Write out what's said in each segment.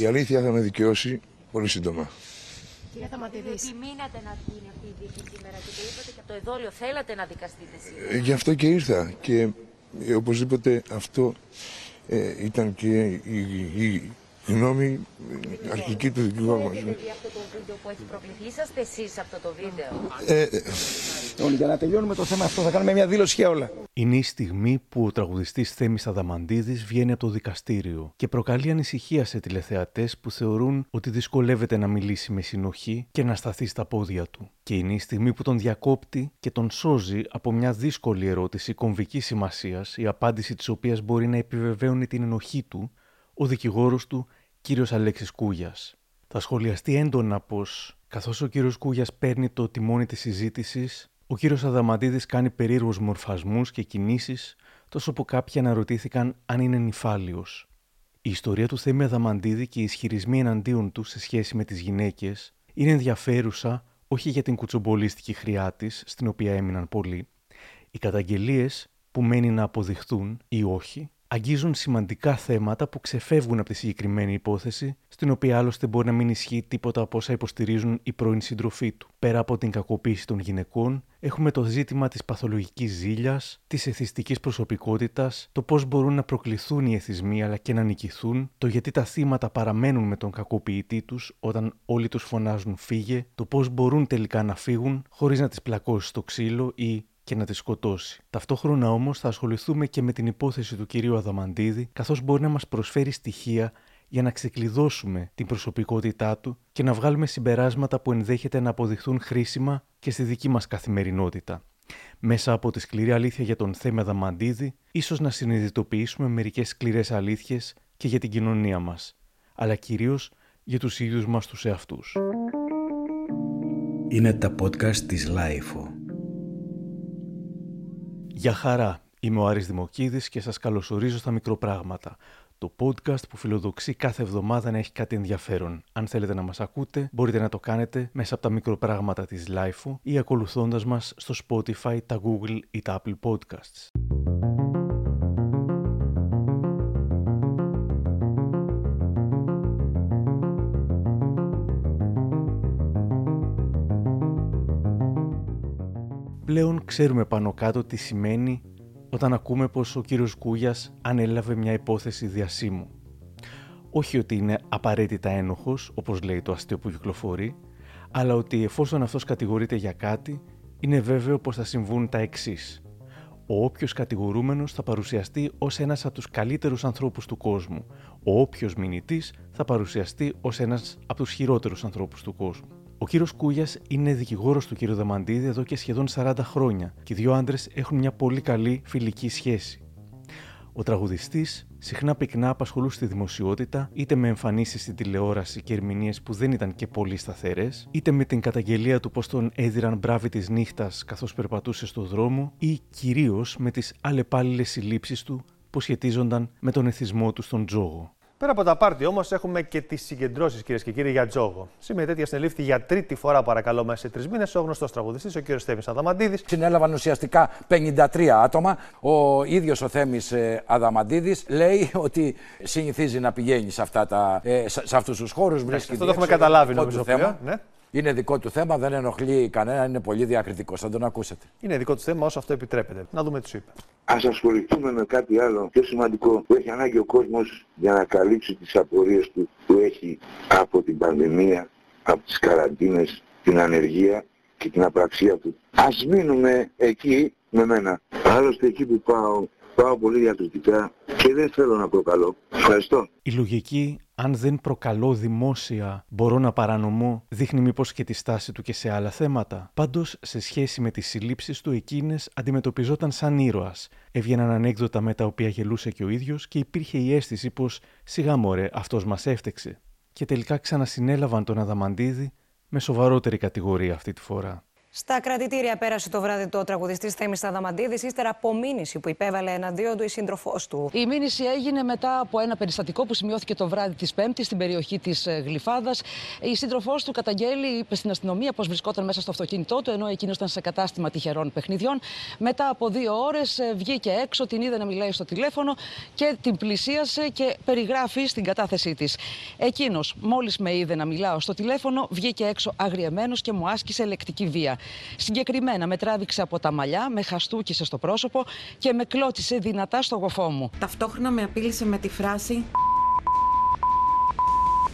Η αλήθεια θα με δικαιώσει πολύ σύντομα. Κύριε Θαματιδής. Επιμείνατε να γίνει αυτή η δίκη σήμερα και το είπατε και από το εδόλιο. Θέλατε να δικαστείτε σήμερα. Ε, Γι' αυτό και ήρθα και ε, οπωσδήποτε αυτό ε, ήταν και η, η, η γνώμη ε, αρχική του δικηγόρου μας. Έχετε δει αυτό το βίντεο που έχει προκληθεί. Είσαστε εσείς σε αυτό το βίντεο; Ε, ε, Λοιπόν, για να τελειώνουμε το θέμα αυτό, θα κάνουμε μια δήλωση για όλα. Είναι η στιγμή που ο τραγουδιστής Θέμης Αδαμαντίδης βγαίνει από το δικαστήριο και προκαλεί ανησυχία σε τηλεθεατές που θεωρούν ότι δυσκολεύεται να μιλήσει με συνοχή και να σταθεί στα πόδια του. Και είναι η στιγμή που τον διακόπτει και τον σώζει από μια δύσκολη ερώτηση κομβικής σημασίας, η απάντηση της οποίας μπορεί να επιβεβαίωνει την ενοχή του, ο δικηγόρος του, κύριος Αλέξης Κούγιας. Θα σχολιαστεί έντονα πως, καθώς ο κύριος Κούγιας παίρνει το τιμόνι της συζήτησης, ο κύριος Αδαμαντίδης κάνει περίεργους μορφασμούς και κινήσεις, τόσο που κάποιοι αναρωτήθηκαν αν είναι νυφάλιος. Η ιστορία του Θέμη Αδαμαντίδη και οι ισχυρισμοί εναντίον του σε σχέση με τις γυναίκες είναι ενδιαφέρουσα όχι για την κουτσομπολίστικη χρειά της, στην οποία έμειναν πολλοί. Οι καταγγελίες που μένει να αποδειχθούν ή όχι αγγίζουν σημαντικά θέματα που ξεφεύγουν από τη συγκεκριμένη υπόθεση, στην οποία άλλωστε μπορεί να μην ισχύει τίποτα από όσα υποστηρίζουν οι πρώην συντροφοί του. Πέρα από την κακοποίηση των γυναικών, έχουμε το ζήτημα της παθολογικής ζήλιας, της εθιστικής προσωπικότητας, το πώς μπορούν να προκληθούν οι εθισμοί αλλά και να νικηθούν, το γιατί τα θύματα παραμένουν με τον κακοποιητή τους όταν όλοι τους φωνάζουν φύγε, το πώς μπορούν τελικά να φύγουν χωρίς να τις πλακώσεις στο ξύλο ή και να τη σκοτώσει. Ταυτόχρονα όμως θα ασχοληθούμε και με την υπόθεση του κυρίου Αδαμαντίδη, καθώς μπορεί να μας προσφέρει στοιχεία για να ξεκλειδώσουμε την προσωπικότητά του και να βγάλουμε συμπεράσματα που ενδέχεται να αποδειχθούν χρήσιμα και στη δική μας καθημερινότητα. Μέσα από τη σκληρή αλήθεια για τον Θέμη Αδαμαντίδη, ίσως να συνειδητοποιήσουμε μερικές σκληρές αλήθειες και για την κοινωνία μας, αλλά κυρίως για τους ίδιους μας τους εαυτούς. Είναι τα podcast της LiFO. Γεια χαρά, είμαι ο Άρης Δημοκίδης και σας καλωσορίζω στα μικροπράγματα. Το podcast που φιλοδοξεί κάθε εβδομάδα να έχει κάτι ενδιαφέρον. Αν θέλετε να μας ακούτε, μπορείτε να το κάνετε μέσα από τα μικροπράγματα της Lifeo ή ακολουθώντας μας στο Spotify, τα Google ή τα Apple Podcasts. Πλέον ξέρουμε πάνω κάτω τι σημαίνει όταν ακούμε πως ο κύριος Κούγιας ανέλαβε μια υπόθεση διασύμου. Όχι ότι είναι απαραίτητα ένοχος, όπως λέει το αστείο που κυκλοφορεί, αλλά ότι εφόσον αυτός κατηγορείται για κάτι, είναι βέβαιο πως θα συμβούν τα εξής. Ο όποιος κατηγορούμενος θα παρουσιαστεί ως ένας από τους καλύτερους ανθρώπους του κόσμου. Ο όποιος μηνυτής θα παρουσιαστεί ως ένας από τους χειρότερους ανθρώπους του κόσμου. Ο κύριος Κούγιας είναι δικηγόρος του κύριου Δαμαντίδη εδώ και σχεδόν 40 χρόνια και οι δύο άντρες έχουν μια πολύ καλή φιλική σχέση. Ο τραγουδιστής συχνά πυκνά απασχολούσε στη δημοσιότητα, είτε με εμφανίσεις στην τηλεόραση και ερμηνείες που δεν ήταν και πολύ σταθερές, είτε με την καταγγελία του πως τον έδιραν μπράβη της νύχτας καθώς περπατούσε στο δρόμο, ή κυρίως με τις αλλεπάλληλες συλλήψεις του που σχετίζονταν με τον εθισμό του στον τζόγο. Πέρα από τα πάρτι όμως, έχουμε και τις συγκεντρώσεις κυρίες και κύριοι για τζόγο. Σήμερα τέτοια συνελήφθη για τρίτη φορά, παρακαλώ, μέσα σε τρεις μήνες ο γνωστός τραγουδιστής, ο κύριος Θέμης Αδαμαντίδης. Συνέλαβαν ουσιαστικά 53 άτομα. Ο ίδιος ο Θέμης Αδαμαντίδης λέει ότι συνηθίζει να πηγαίνει σε, αυτά τα, ε, σε, σε αυτούς τους χώρους. Αυτό το έχουμε καταλάβει, δικό νομίζω. του θέμα. πλέον, Ναι. Είναι δικό του θέμα, δεν ενοχλεί κανένα, είναι πολύ διακριτικό. Θα τον ακούσετε. Είναι δικό του θέμα όσο αυτό επιτρέπεται. Να δούμε τι σου είπε. Ας ασχοληθούμε με κάτι άλλο πιο σημαντικό που έχει ανάγκη ο κόσμος για να καλύψει τις απορίες του που έχει από την πανδημία, από τις καραντίνες, την ανεργία και την απραξία του. Ας μείνουμε εκεί με μένα. Άλλωστε εκεί που πάω, πάω πολύ διακριτικά και δεν θέλω να προκαλώ. Ευχαριστώ. Η λογική, αν δεν προκαλώ δημόσια, μπορώ να παρανομώ, δείχνει μήπως και τη στάση του και σε άλλα θέματα. Πάντως, σε σχέση με τις συλλήψεις του, εκείνες αντιμετωπιζόταν σαν ήρωας. Έβγαιναν ανέκδοτα με τα οποία γελούσε και ο ίδιος και υπήρχε η αίσθηση πως σιγά μωρέ, αυτός μας έφτεξε. Και τελικά ξανασυνέλαβαν τον Αδαμαντίδη με σοβαρότερη κατηγορία αυτή τη φορά. Στα κρατητήρια πέρασε το βράδυ το τραγουδιστής Θέμης Αδαμαντίδης, ύστερα από μήνυση που υπέβαλε εναντίον του η σύντροφός του. Η μήνυση έγινε μετά από ένα περιστατικό που σημειώθηκε το βράδυ της Πέμπτης στην περιοχή της ε, Γλυφάδας. Η σύντροφός του καταγγέλει, είπε στην αστυνομία πως βρισκόταν μέσα στο αυτοκίνητό του, ενώ εκείνος ήταν σε κατάστημα τυχερών παιχνιδιών. Μετά από δύο ώρες βγήκε έξω, την είδε να μιλάει στο τηλέφωνο και την πλησίασε και περιγράφει στην κατάθεσή της. Εκείνος, μόλις με είδε να μιλάω στο τηλέφωνο, βγήκε έξω αγριεμένος και μου άσκησε λεκτική βία. Συγκεκριμένα με τράβηξε από τα μαλλιά, με χαστούκισε στο πρόσωπο και με κλώτησε δυνατά στο γοφό μου. Ταυτόχρονα με απείλησε με τη φράση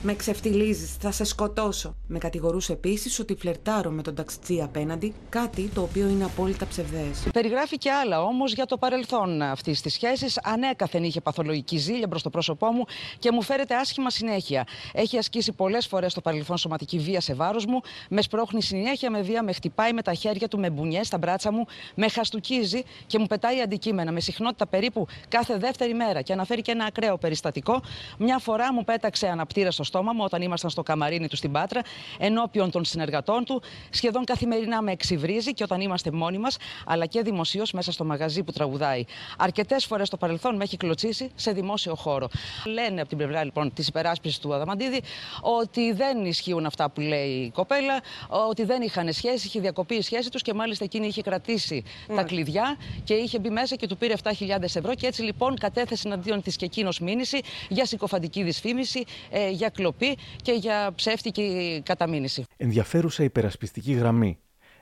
με ξεφτιλίζει, θα σε σκοτώσω. Με κατηγορούσε επίσης ότι φλερτάρω με τον ταξιτζή απέναντι, κάτι το οποίο είναι απόλυτα ψευδές. Περιγράφει και άλλα όμως για το παρελθόν αυτής της σχέσης. Ανέκαθεν είχε παθολογική ζήλια προ το πρόσωπό μου και μου φέρεται άσχημα συνέχεια. Έχει ασκήσει πολλές φορές το παρελθόν σωματική βία σε βάρος μου, με σπρώχνει συνέχεια με βία, με χτυπάει με τα χέρια του, με μπουνιέ στα μπράτσα μου, με χαστούκίζει και μου πετάει αντικείμενα με συχνότητα περίπου κάθε δεύτερη μέρα. Και αναφέρει και ένα ακραίο περιστατικό. Μια φορά μου πέταξε αναπτήρα στο στόμα μου όταν ήμασταν στο καμαρίνι του στην Πάτρα, ενώπιον των συνεργατών του. Σχεδόν καθημερινά με εξυβρίζει και όταν είμαστε μόνοι μας, αλλά και δημοσίως μέσα στο μαγαζί που τραγουδάει. Αρκετές φορές στο παρελθόν με έχει κλωτσίσει σε δημόσιο χώρο. Λένε από την πλευρά λοιπόν της υπεράσπισης του Αδαμαντίδη ότι δεν ισχύουν αυτά που λέει η κοπέλα, ότι δεν είχαν σχέση, είχε διακοπεί η σχέση τους και μάλιστα εκείνη είχε κρατήσει τα κλειδιά και είχε μπει μέσα και του πήρε 7.000 ευρώ. Και έτσι λοιπόν κατέθεσε εναντίον της και εκείνος μήνυση για συκοφαντική δυσφήμιση, ε, για κλοπή και για ψεύτικη καταμήνυση. Ενδιαφέρουσα υπερασπιστική γραμμή.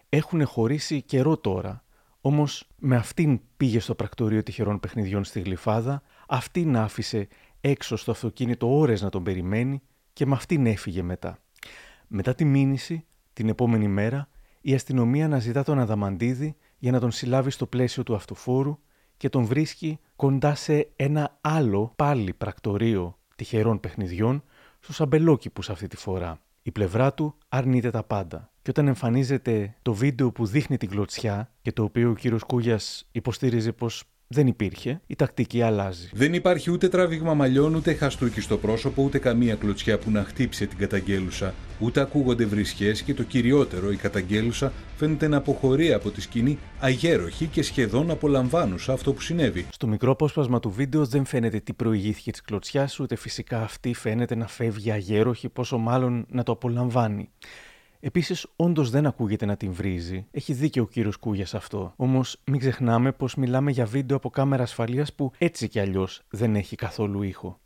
Έχουν χωρίσει καιρό τώρα. Όμως με αυτήν πήγε στο πρακτορείο τυχερών παιχνιδιών στη Γλυφάδα, αυτήν άφησε έξω στο αυτοκίνητο ώρες να τον περιμένει και με αυτήν έφυγε μετά. Μετά τη μήνυση, την επόμενη μέρα, η αστυνομία αναζητά τον Αδαμαντίδη για να τον συλλάβει στο πλαίσιο του αυτοφόρου και τον βρίσκει κοντά σε ένα άλλο πάλι πρακτορείο τυχερών παιχνιδιών στους αμπελόκηπους αυτή τη φορά. Η πλευρά του αρνείται τα πάντα. Και όταν εμφανίζεται το βίντεο που δείχνει την κλωτσιά και το οποίο ο κύριος Κούγιας υποστήριζε πως δεν υπήρχε, η τακτική αλλάζει. Δεν υπάρχει ούτε τράβηγμα μαλλιών, ούτε χαστούκι στο πρόσωπο, ούτε καμία κλωτσιά που να χτύψει την καταγγέλουσα. Ούτε ακούγονται βρισχές και το κυριότερο, η καταγγέλουσα φαίνεται να αποχωρεί από τη σκηνή αγέροχη και σχεδόν απολαμβάνουσα αυτό που συνέβη. Στο μικρό απόσπασμα του βίντεο δεν φαίνεται τι προηγήθηκε της κλωτσιάς, ούτε φυσικά αυτή φαίνεται να φεύγει αγέροχη, πόσο μάλλον να το απολαμβάνει. Επίσης, όντως δεν ακούγεται να την βρίζει. Έχει δίκιο ο κύριος Κούγιας αυτό. Όμως, μην ξεχνάμε πως μιλάμε για βίντεο από κάμερα ασφαλείας που έτσι κι αλλιώς δεν έχει καθόλου ήχο.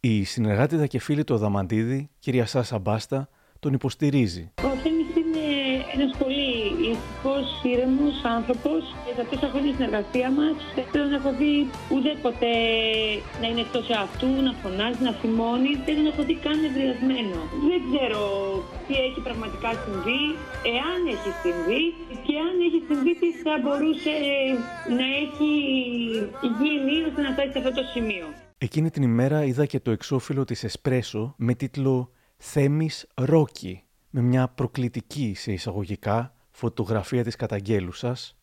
Η συνεργάτηδα και φίλη του Αδαμαντίδη, κυρία Σάσα Μπάστα, τον υποστηρίζει. Ο Θέμης είναι ένας πολύ ήσυχος, ήρεμος άνθρωπος και στα τόσα χρόνια συνεργασία μας δεν τον έχω δει ουδέποτε να είναι εκτός αυτού, να φωνάζει, να θυμώνει. Δεν τον έχω δει καν ευριασμένο. Δεν ξέρω τι έχει πραγματικά συμβεί, εάν έχει συμβεί και αν έχει συμβεί τι θα μπορούσε να έχει γίνει ώστε να φτάσει σε αυτό το σημείο. Εκείνη την ημέρα είδα και το εξώφυλλο της Εσπρέσο με τίτλο Θέμης Ρόκι με μια προκλητική σε εισαγωγικά φωτογραφία της καταγγέλουσας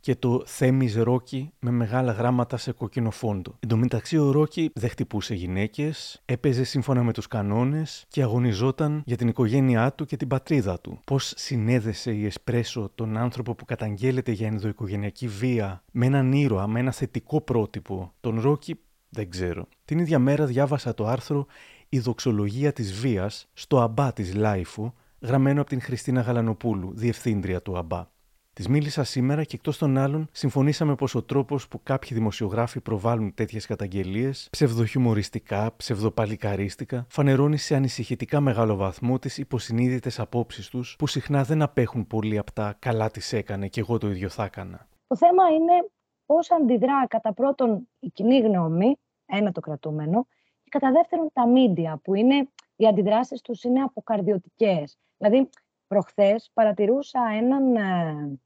και το Θέμης Ρόκι με μεγάλα γράμματα σε κόκκινο φόντο. Εν τω μεταξύ ο Ρόκι δεν χτυπούσε γυναίκες, έπαιζε σύμφωνα με τους κανόνες και αγωνιζόταν για την οικογένειά του και την πατρίδα του. Πώς συνέδεσε η Εσπρέσο τον άνθρωπο που καταγγέλλεται για ενδοοικογενειακή βία με έναν ήρωα, με ένα θετικό πρότυπο, τον Ρόκι δεν ξέρω. Την ίδια μέρα διάβασα το άρθρο «Η δοξολογία της βίας» στο αμπά της Λάιφου, γραμμένο από την Χριστίνα Γαλανοπούλου, διευθύντρια του ΑΜΠΑ. Της μίλησα σήμερα και εκτός των άλλων, συμφωνήσαμε πως ο τρόπος που κάποιοι δημοσιογράφοι προβάλλουν τέτοιες καταγγελίες, ψευδοχιουμοριστικά, ψευδοπαλικαρίστικα, φανερώνει σε ανησυχητικά μεγάλο βαθμό τις υποσυνείδητες απόψεις τους, που συχνά δεν απέχουν πολύ από τα καλά τη έκανε και εγώ το ίδιο θα έκανα. Το θέμα είναι πώς αντιδρά κατά πρώτον η κοινή γνώμη, ένα το κρατούμενο, και κατά δεύτερον τα μίντια, που είναι οι αντιδράσεις τους είναι αποκαρδιωτικές. Δηλαδή, προχθές παρατηρούσα έναν ε,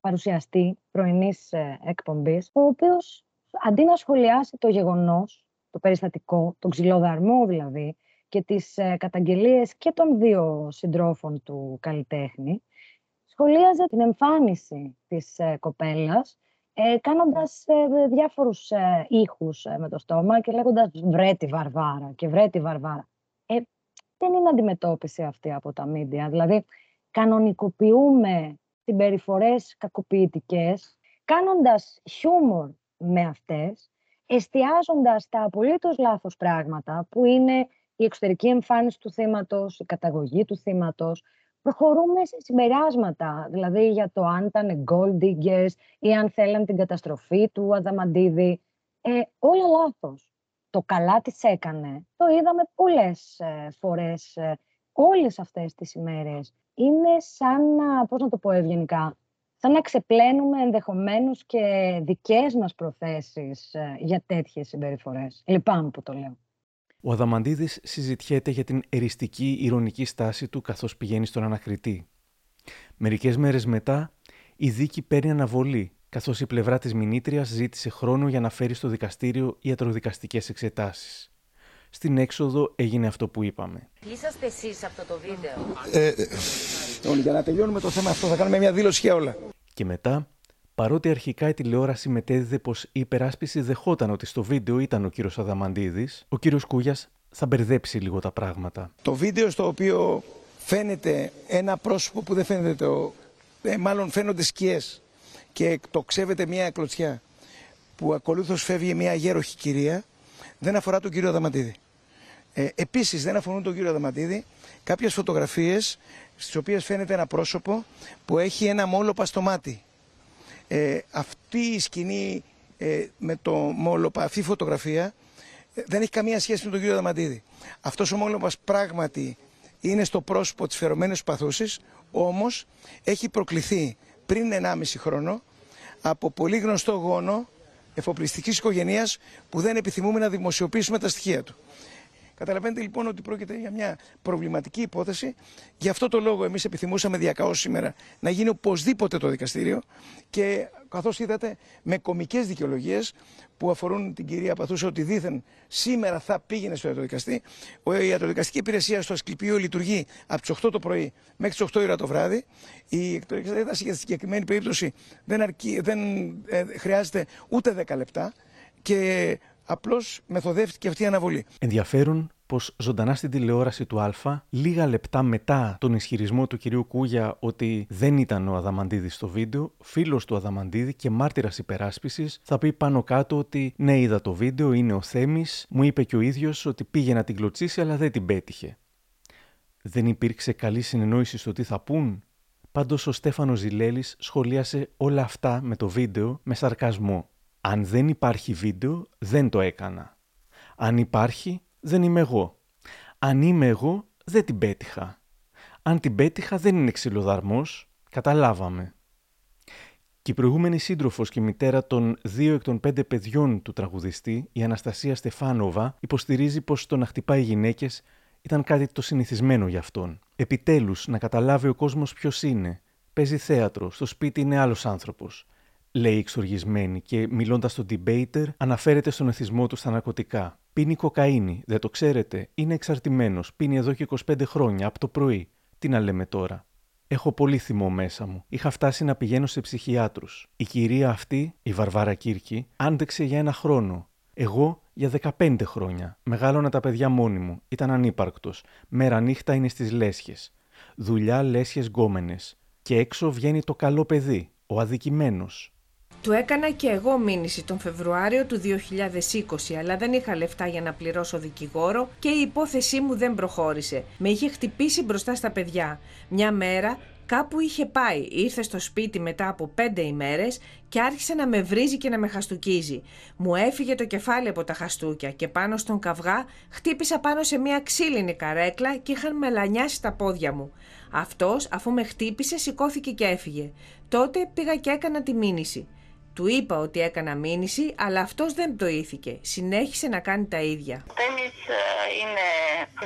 παρουσιαστή πρωινής ε, εκπομπής, ο οποίος αντί να σχολιάσει το γεγονός, το περιστατικό, τον ξυλοδαρμό δηλαδή, και τις ε, καταγγελίες και των δύο συντρόφων του καλλιτέχνη, σχολίαζε την εμφάνιση της ε, κοπέλας, ε, κάνοντας ε, διάφορους ε, ήχους με το στόμα και λέγοντας «βρε τη Βαρβάρα» και «βρε τη Βαρβάρα» δεν είναι αντιμετώπιση αυτή από τα μίντια. Δηλαδή, κανονικοποιούμε συμπεριφορές κακοποιητικές, κάνοντας χιούμορ με αυτές, εστιάζοντας τα απολύτως λάθος πράγματα, που είναι η εξωτερική εμφάνιση του θύματος, η καταγωγή του θύματος, προχωρούμε σε συμπεράσματα, δηλαδή για το αν ήταν gold diggers ή αν θέλαν την καταστροφή του Αδαμαντίδη. Ε, όλα λάθος. Το καλά της έκανε. Το είδαμε πολλές ε, φορές ε, όλες αυτές τις ημέρες. Είναι σαν να, πώς να το πω ευγενικά, σαν να ξεπλένουμε ενδεχομένως και δικές μας προθέσεις ε, για τέτοιες συμπεριφορές. Λυπάμαι που το λέω. Ο Αδαμαντίδης συζητιέται για την εριστική ηρωνική στάση του καθώς πηγαίνει στον ανακριτή. Μερικές μέρες μετά, η δίκη παίρνει αναβολή, καθώς η πλευρά της μηνύτριας ζήτησε χρόνο για να φέρει στο δικαστήριο ιατροδικαστικές εξετάσεις. Στην έξοδο έγινε αυτό που είπαμε. Είσαστε εσείς αυτό το βίντεο; Ε, ε, για να τελειώνουμε το θέμα αυτό θα κάνουμε μια δήλωση για όλα. Και μετά, παρότι αρχικά η τηλεόραση μετέδιδε πως η υπεράσπιση δεχόταν ότι στο βίντεο ήταν ο κύριος Αδαμαντίδης, ο κύριος Κούγιας θα μπερδέψει λίγο τα πράγματα. Το βίντεο στο οποίο φαίνεται ένα πρόσωπο που δεν φαίνεται το. Ε, μάλλον φαίνονται σκιές και το ξέβεται μια κλωτσιά που ακολούθως φεύγει μια γέροχη κυρία δεν αφορά τον κύριο Αδαμαντίδη. Ε, επίσης δεν αφορούν τον κύριο Αδαμαντίδη κάποιες φωτογραφίες στις οποίες φαίνεται ένα πρόσωπο που έχει ένα μόλοπα στο μάτι. Ε, αυτή η σκηνή ε, με το μόλοπα, αυτή η φωτογραφία ε, δεν έχει καμία σχέση με τον κύριο Αδαμαντίδη. Αυτός ο μόλοπας πράγματι είναι στο πρόσωπο της φερομένης παθούσης, όμως έχει προκληθεί πριν 1,5 χρόνο από πολύ γνωστό γόνο εφοπλιστικής οικογένειας που δεν επιθυμούμε να δημοσιοποιήσουμε τα στοιχεία του. Καταλαβαίνετε λοιπόν ότι πρόκειται για μια προβληματική υπόθεση. Γι' αυτό το λόγο εμείς επιθυμούσαμε διακαώς σήμερα να γίνει οπωσδήποτε το δικαστήριο και καθώς είδατε με κομικές δικαιολογίες που αφορούν την κυρία Παθούσα ότι δήθεν σήμερα θα πήγαινε στο ιατροδικαστή. Η ιατροδικαστική υπηρεσία στο Ασκληπείο λειτουργεί από τις 8 το πρωί μέχρι τις 8 ώρα το βράδυ. Η ιατροδικαστική για τη συγκεκριμένη περίπτωση δεν, αρκεί, δεν ε, χρειάζεται ούτε 10 λεπτά και Απλώς μεθοδεύτηκε αυτή η αναβολή. Ενδιαφέρον πως ζωντανά στην τηλεόραση του Α, λίγα λεπτά μετά τον ισχυρισμό του κυρίου Κούγια ότι δεν ήταν ο Αδαμαντίδης στο βίντεο, φίλος του Αδαμαντίδη και μάρτυρας υπεράσπισης θα πει πάνω κάτω ότι ναι, είδα το βίντεο, είναι ο Θέμης, μου είπε και ο ίδιος ότι πήγε να την κλωτσίσει, αλλά δεν την πέτυχε. Δεν υπήρξε καλή συνεννόηση στο τι θα πούν. Πάντως ο Στέφανος Ζηλέλης σχολίασε όλα αυτά με το βίντεο με σαρκασμό. Αν δεν υπάρχει βίντεο, δεν το έκανα. Αν υπάρχει, δεν είμαι εγώ. Αν είμαι εγώ, δεν την πέτυχα. Αν την πέτυχα, δεν είναι ξυλοδαρμός. Καταλάβαμε. Και η προηγούμενη σύντροφος και μητέρα των δύο εκ των πέντε παιδιών του τραγουδιστή, η Αναστασία Στεφάνοβα, υποστηρίζει πως το να χτυπάει γυναίκες ήταν κάτι το συνηθισμένο για αυτόν. Επιτέλους, να καταλάβει ο κόσμος ποιος είναι. Παίζει θέατρο, στο σπίτι είναι άλλος άνθρωπος λέει εξοργισμένη και μιλώντας στον debater αναφέρεται στον εθισμό του στα ναρκωτικά. Πίνει κοκαίνη, δεν το ξέρετε, είναι εξαρτημένος, πίνει εδώ και 25 χρόνια, από το πρωί. Τι να λέμε τώρα. Έχω πολύ θυμό μέσα μου. Είχα φτάσει να πηγαίνω σε ψυχιάτρους. Η κυρία αυτή, η Βαρβάρα Κύρκη, άντεξε για ένα χρόνο. Εγώ για 15 χρόνια. Μεγάλωνα τα παιδιά μόνη μου. Ήταν ανύπαρκτος. Μέρα νύχτα είναι στις λέσχες. Δουλειά λέσχες γκόμενες. Και έξω βγαίνει το καλό παιδί, ο αδικημένος. Του έκανα και εγώ μήνυση τον Φεβρουάριο του 2020, αλλά δεν είχα λεφτά για να πληρώσω δικηγόρο και η υπόθεσή μου δεν προχώρησε. Με είχε χτυπήσει μπροστά στα παιδιά. Μια μέρα κάπου είχε πάει, ήρθε στο σπίτι μετά από πέντε ημέρες και άρχισε να με βρίζει και να με χαστούκίζει. Μου έφυγε το κεφάλι από τα χαστούκια και πάνω στον καυγά χτύπησα πάνω σε μια ξύλινη καρέκλα και είχαν μελανιάσει τα πόδια μου. Αυτός αφού με χτύπησε σηκώθηκε και έφυγε. Τότε πήγα και έκανα τη μήνυση. Του είπα ότι έκανα μήνυση, αλλά αυτός δεν το ήθηκε. Συνέχισε να κάνει τα ίδια. Ο Τέμις ε, είναι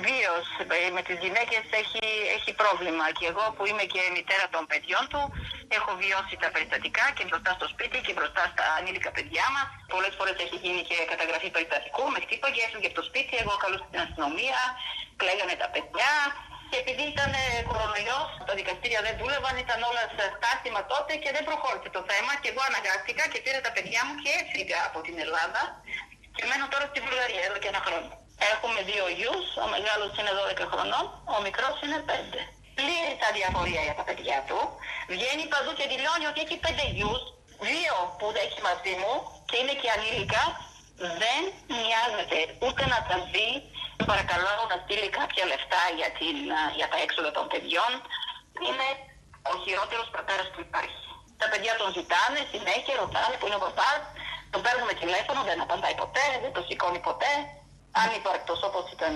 βίος, ε, με τις γυναίκες έχει, έχει πρόβλημα. Και εγώ που είμαι και μητέρα των παιδιών του, έχω βιώσει τα περιστατικά και μπροστά στο σπίτι και μπροστά στα ανήλικα παιδιά μας. Πολλές φορές έχει γίνει και καταγραφή περιστατικού, με χτύπαγες, έφυγε από το σπίτι, εγώ καλούσα την αστυνομία, κλαίγανε τα παιδιά, και επειδή ήταν ε, κορονοϊό, τα δικαστήρια δεν δούλευαν, ήταν όλα στάσιμα τότε και δεν προχώρησε το θέμα. Και εγώ αναγκάστηκα και πήρα τα παιδιά μου και έφυγα από την Ελλάδα και μένω τώρα στη Βουλγαρία εδώ και ένα χρόνο. Έχουμε δύο γιους, ο μεγάλος είναι 12 χρονών, ο μικρός είναι 5. πλήρη τα διαφορία για τα παιδιά του. Βγαίνει παντού και δηλώνει ότι έχει πέντε γιους, δύο που έχει μαζί μου και είναι και ανήλικα. Δεν νοιάζεται ούτε να τα δει. Παρακαλώ να στείλει κάποια λεφτά για, την, για τα έξοδα των παιδιών. Είναι ο χειρότερος πατέρας που υπάρχει. Τα παιδιά τον ζητάνε συνέχεια, ρωτάνε που είναι ο παπάς. Τον παίρνουμε τηλέφωνο, δεν απαντάει ποτέ, δεν το σηκώνει ποτέ. Ανύπαρκτος όπως ήταν.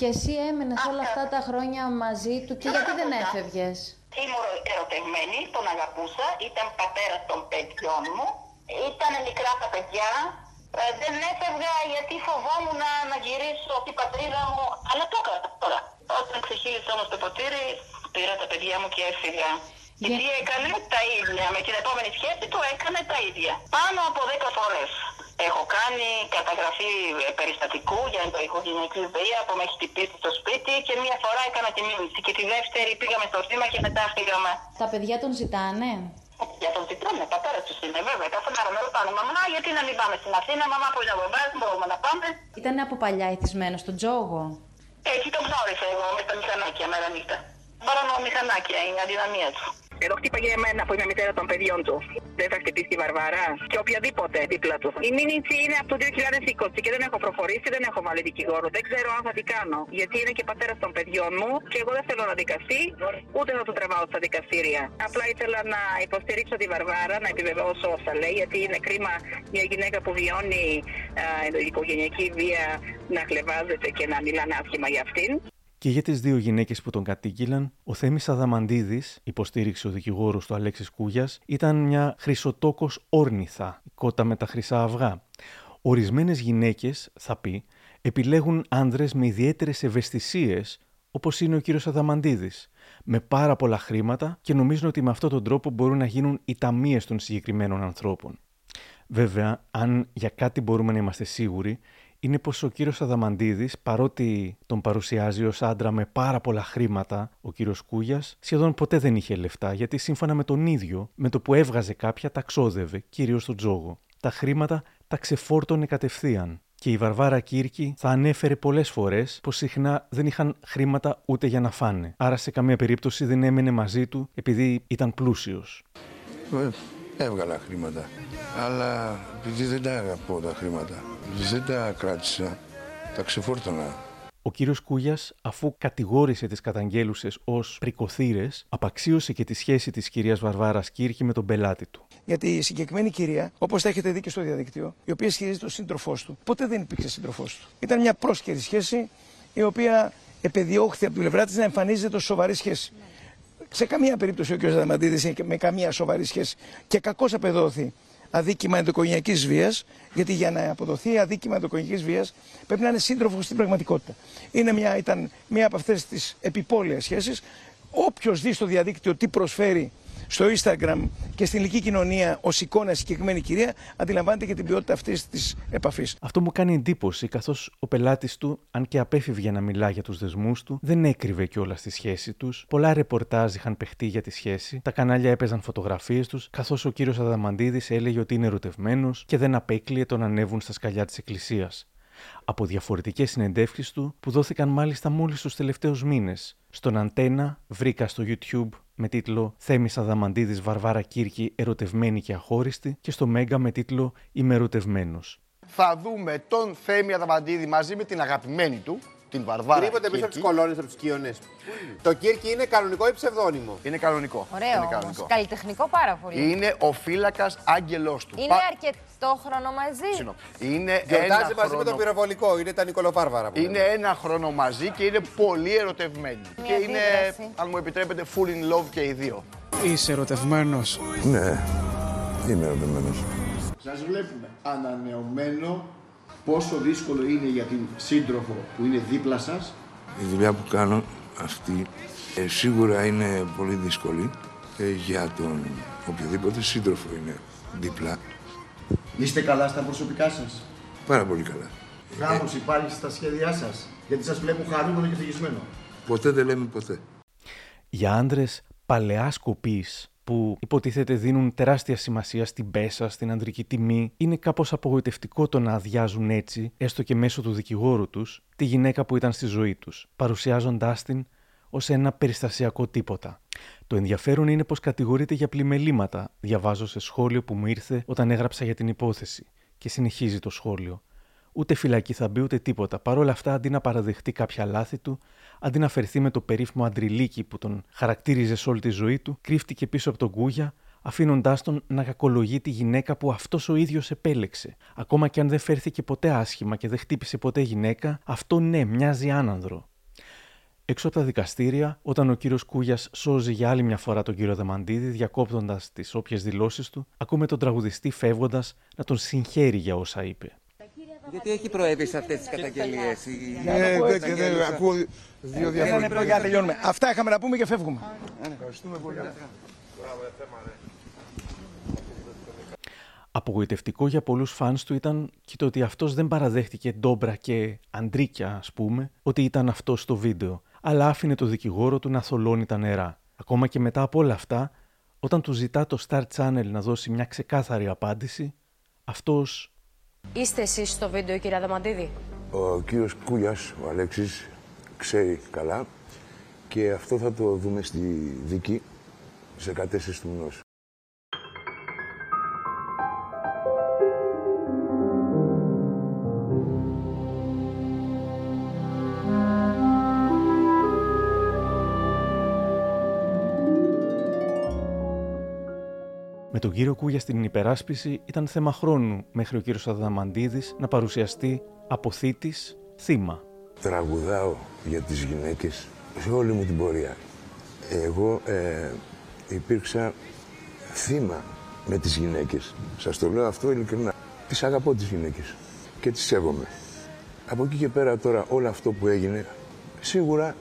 Και εσύ έμενες όλα αυτά τα χρόνια μαζί του και γιατί δεν έφευγες; Ήμουν ερωτευμένη, τον αγαπούσα, ήταν πατέρας των παιδιών μου. Ήταν μικρά τα παιδιά. Ε, δεν έφευγα γιατί φοβόμουν να, να γυρίσω από την πατρίδα μου. Αλλά το έκανα τώρα. Όταν ξεχύλισα όμως το ποτήρι, πήρα τα παιδιά μου και έφυγα. Γιατί έκανε τα ίδια. Με την επόμενη σχέση του έκανε τα ίδια. Πάνω από 10 φορές. Έχω κάνει καταγραφή ε, περιστατικού για ενδοοικογενειακή βία που με έχει χτυπήσει στο σπίτι και μία φορά έκανα τη μήνυση. Και τη δεύτερη πήγαμε στο θύμα και μετά φύγαμε. Τα παιδιά τον ζητάνε; Για τον ζητάνε, πατέρα τους είναι βέβαια. Κάθε μέρα με ρωτάνε, μαμά, γιατί να μην πάμε στην Αθήνα, μαμά που είναι ο μπαμπάς, μπορούμε να πάμε. Ήταν από παλιά ηθισμένο στον τζόγο. Έτσι τον γνώρισα εγώ με τα μηχανάκια μέρα νύχτα. Παρόμοια μηχανάκια είναι η αδυναμία του. Εδώ χτύπαγε εμένα που είμαι μητέρα των παιδιών του. Δεν θα χτυπήσει τη Βαρβάρα και οποιαδήποτε δίπλα του. Η μήνυση είναι από το 2020 και δεν έχω προχωρήσει, δεν έχω βάλει δικηγόρο. Δεν ξέρω αν θα τι κάνω. Γιατί είναι και πατέρας των παιδιών μου και εγώ δεν θέλω να δικαστεί, ούτε θα του τραβάω στα δικαστήρια. Απλά ήθελα να υποστηρίξω τη Βαρβάρα, να επιβεβαιώσω όσα λέει, γιατί είναι κρίμα μια γυναίκα που βιώνει ε, οικογενειακή βία να χλεβάζεται και να μιλάνε άσχημα για αυτήν. Και για τις δύο γυναίκες που τον κατήγγυλαν, ο Θέμης Αδαμαντίδης, υποστήριξε ο δικηγόρος του Αλέξης Κούγιας, ήταν μια χρυσοτόκος όρνηθα, κότα με τα χρυσά αυγά. Ορισμένες γυναίκες, θα πει, επιλέγουν άνδρες με ιδιαίτερες ευαισθησίες, όπως είναι ο κύριος Αδαμαντίδης, με πάρα πολλά χρήματα και νομίζουν ότι με αυτόν τον τρόπο μπορούν να γίνουν οι ταμείες των συγκεκριμένων ανθρώπων. Βέβαια, αν για κάτι μπορούμε να είμαστε σίγουροι, είναι πως ο κύριος Αδαμαντίδης, παρότι τον παρουσιάζει ως άντρα με πάρα πολλά χρήματα, ο κύριος Κούγιας, σχεδόν ποτέ δεν είχε λεφτά, γιατί σύμφωνα με τον ίδιο, με το που έβγαζε κάποια, τα ξόδευε, κυρίως στον τζόγο. Τα χρήματα τα ξεφόρτωνε κατευθείαν. Και η Βαρβάρα Κύρκη θα ανέφερε πολλές φορές πως συχνά δεν είχαν χρήματα ούτε για να φάνε. Άρα σε καμία περίπτωση δεν έμενε μαζί του επειδή ήταν πλούσιος. Έβγαλα χρήματα. Αλλά επειδή δεν τα αγαπώ τα χρήματα, δεν τα κράτησα, τα ξεφόρτωνα. Ο κύριος Κούγιας, αφού κατηγόρησε τις καταγγέλουσες ως πρικοθύρες, απαξίωσε και τη σχέση της κυρίας Βαρβάρας Κύρκη με τον πελάτη του. Γιατί η συγκεκριμένη κυρία, όπως τα έχετε δει και στο διαδικτύο, η οποία ισχυρίζεται ο σύντροφός του, ποτέ δεν υπήρξε σύντροφός του. Ήταν μια πρόσχερη σχέση, η οποία επεδιώχθη από την πλευρά της να εμφανίζεται ως σοβαρή σχέση. Σε καμία περίπτωση ο κ. Αδαμαντίδη είναι με καμία σοβαρή σχέση και κακώς απεδόθη αδίκημα ενδοκογενειακής βίας, γιατί για να αποδοθεί αδίκημα ενδοκογενειακής βίας πρέπει να είναι σύντροφος στην πραγματικότητα. Είναι μια, ήταν μια από αυτές τις επιπόλαιες σχέσεις. Όποιος δει στο διαδίκτυο τι προσφέρει στο Instagram και στην ηλική κοινωνία ως εικόνα συγκεκριμένη κυρία, αντιλαμβάνεται και την ποιότητα αυτής της επαφής. Αυτό μου κάνει εντύπωση, καθώς ο πελάτης του, αν και απέφευγε να μιλά για τους δεσμούς του, δεν έκρυβε κιόλας τη σχέση τους. Πολλά ρεπορτάζ είχαν παιχτεί για τη σχέση, τα κανάλια έπαιζαν φωτογραφίες τους, καθώς ο κύριος Αδαμαντίδης έλεγε ότι είναι ερωτευμένος και δεν απέκλειε τον ανέβουν στα σκαλιά της Εκκλησίας από διαφορετικές συνεντεύξεις του που δόθηκαν μάλιστα μόλις τους τελευταίους μήνες. Στον Αντένα βρήκα στο YouTube με τίτλο Θέμης Αδαμαντίδης Βαρβάρα Κύρκη ερωτευμένη και αχώριστη και στο Μέγκα με τίτλο Είμαι ερωτευμένος. Θα δούμε τον Θέμη Αδαμαντίδη μαζί με την αγαπημένη του, την Βαρβάρα Κρύβονται πίσω από τις κολόνε, από τους κοιονέ. Το Κύρκη είναι κανονικό ή ψευδόνυμο; Είναι κανονικό. Ωραίο. Είναι Όμως. κανονικό. Καλλιτεχνικό πάρα πολύ. Είναι ο φύλακας άγγελός του. Είναι Πα- αρκετό χρόνο μαζί. Συγγνώμη. Είναι ένα Γιορτάζει μαζί με χρόνο... τον πυροβολικό. Είναι τα Νικολοφάρβαρα. που Είναι λέμε. ένα χρόνο μαζί και είναι πολύ ερωτευμένοι. Μια και είναι, αντίδραση. αν μου επιτρέπετε, full in love και οι δύο. Είσαι ερωτευμένος. Ναι, είμαι ερωτευμένος. Σας βλέπουμε ανανεωμένο πόσο δύσκολο είναι για την σύντροφο που είναι δίπλα σας; Η δουλειά που κάνω αυτή ε, σίγουρα είναι πολύ δύσκολη ε, για τον οποιοδήποτε σύντροφο είναι δίπλα. Είστε καλά στα προσωπικά σας; Πάρα πολύ καλά. Γάμος υπάρχει στα σχέδιά σας; Γιατί σας βλέπω χαρούμενο και ευτυχισμένο. Ποτέ δεν λέμε ποτέ. Για άντρες παλαιά σκοπή που υποτίθεται δίνουν τεράστια σημασία στην πέσα, στην ανδρική τιμή, είναι κάπως απογοητευτικό το να αδειάζουν έτσι, έστω και μέσω του δικηγόρου τους, τη γυναίκα που ήταν στη ζωή τους, παρουσιάζοντάς την ως ένα περιστασιακό τίποτα. Το ενδιαφέρον είναι πως κατηγορείται για πλημελήματα, διαβάζω σε σχόλιο που μου ήρθε όταν έγραψα για την υπόθεση. Και συνεχίζει το σχόλιο. Ούτε φυλακή θα μπει ούτε τίποτα. Παρ' όλα αυτά, αντί να παραδεχτεί κάποια λάθη του, αντί να φερθεί με το περίφημο αντριλίκι που τον χαρακτήριζε σε όλη τη ζωή του, κρύφτηκε πίσω από τον Κούγια, αφήνοντάς τον να κακολογεί τη γυναίκα που αυτός ο ίδιος επέλεξε. Ακόμα και αν δεν φέρθηκε ποτέ άσχημα και δεν χτύπησε ποτέ γυναίκα, αυτό ναι, μοιάζει άνανδρο. Έξω από τα δικαστήρια, όταν ο κύριος Κούγιας σώζει για άλλη μια φορά τον κύριο Δεμαντίδη, διακόπτοντας τις όποιες δηλώσεις του, ακούμε τον τραγουδιστή φεύγοντας να τον συγχαίρει για όσα είπε. Γιατί έχει προέβει σε αυτές τις καταγγελίες. Ναι, δεν δεν ακούω δύο διαφορετικά. Για να τελειώνουμε. Αυτά είχαμε να πούμε και φεύγουμε. Ευχαριστούμε πολύ. Απογοητευτικό για πολλούς φανς του ήταν και το ότι αυτός δεν παραδέχτηκε ντόμπρα και αντρίκια, ας πούμε, ότι ήταν αυτό στο βίντεο, αλλά άφηνε το δικηγόρο του να θολώνει τα νερά. Ακόμα και μετά από όλα αυτά, όταν του ζητά το Star Channel να δώσει μια ξεκάθαρη απάντηση, αυτός. Είστε εσείς στο βίντεο, κύριε Αδαμαντίδη. Ο κύριος Κούλιας, ο Αλέξης, ξέρει καλά και αυτό θα το δούμε στη δίκη σε 14 του μηνός. Τον κύριο Κούγια στην υπεράσπιση ήταν θέμα χρόνου μέχρι ο κύριος Αδαμαντίδης να παρουσιαστεί αποθήτης θύμα. Τραγουδάω για τις γυναίκες σε όλη μου την πορεία. Εγώ ε, υπήρξα θύμα με τις γυναίκες. Σας το λέω αυτό ειλικρινά. Τις αγαπώ τις γυναίκες και τις σέβομαι. Από εκεί και πέρα τώρα όλο αυτό που έγινε, σίγουρα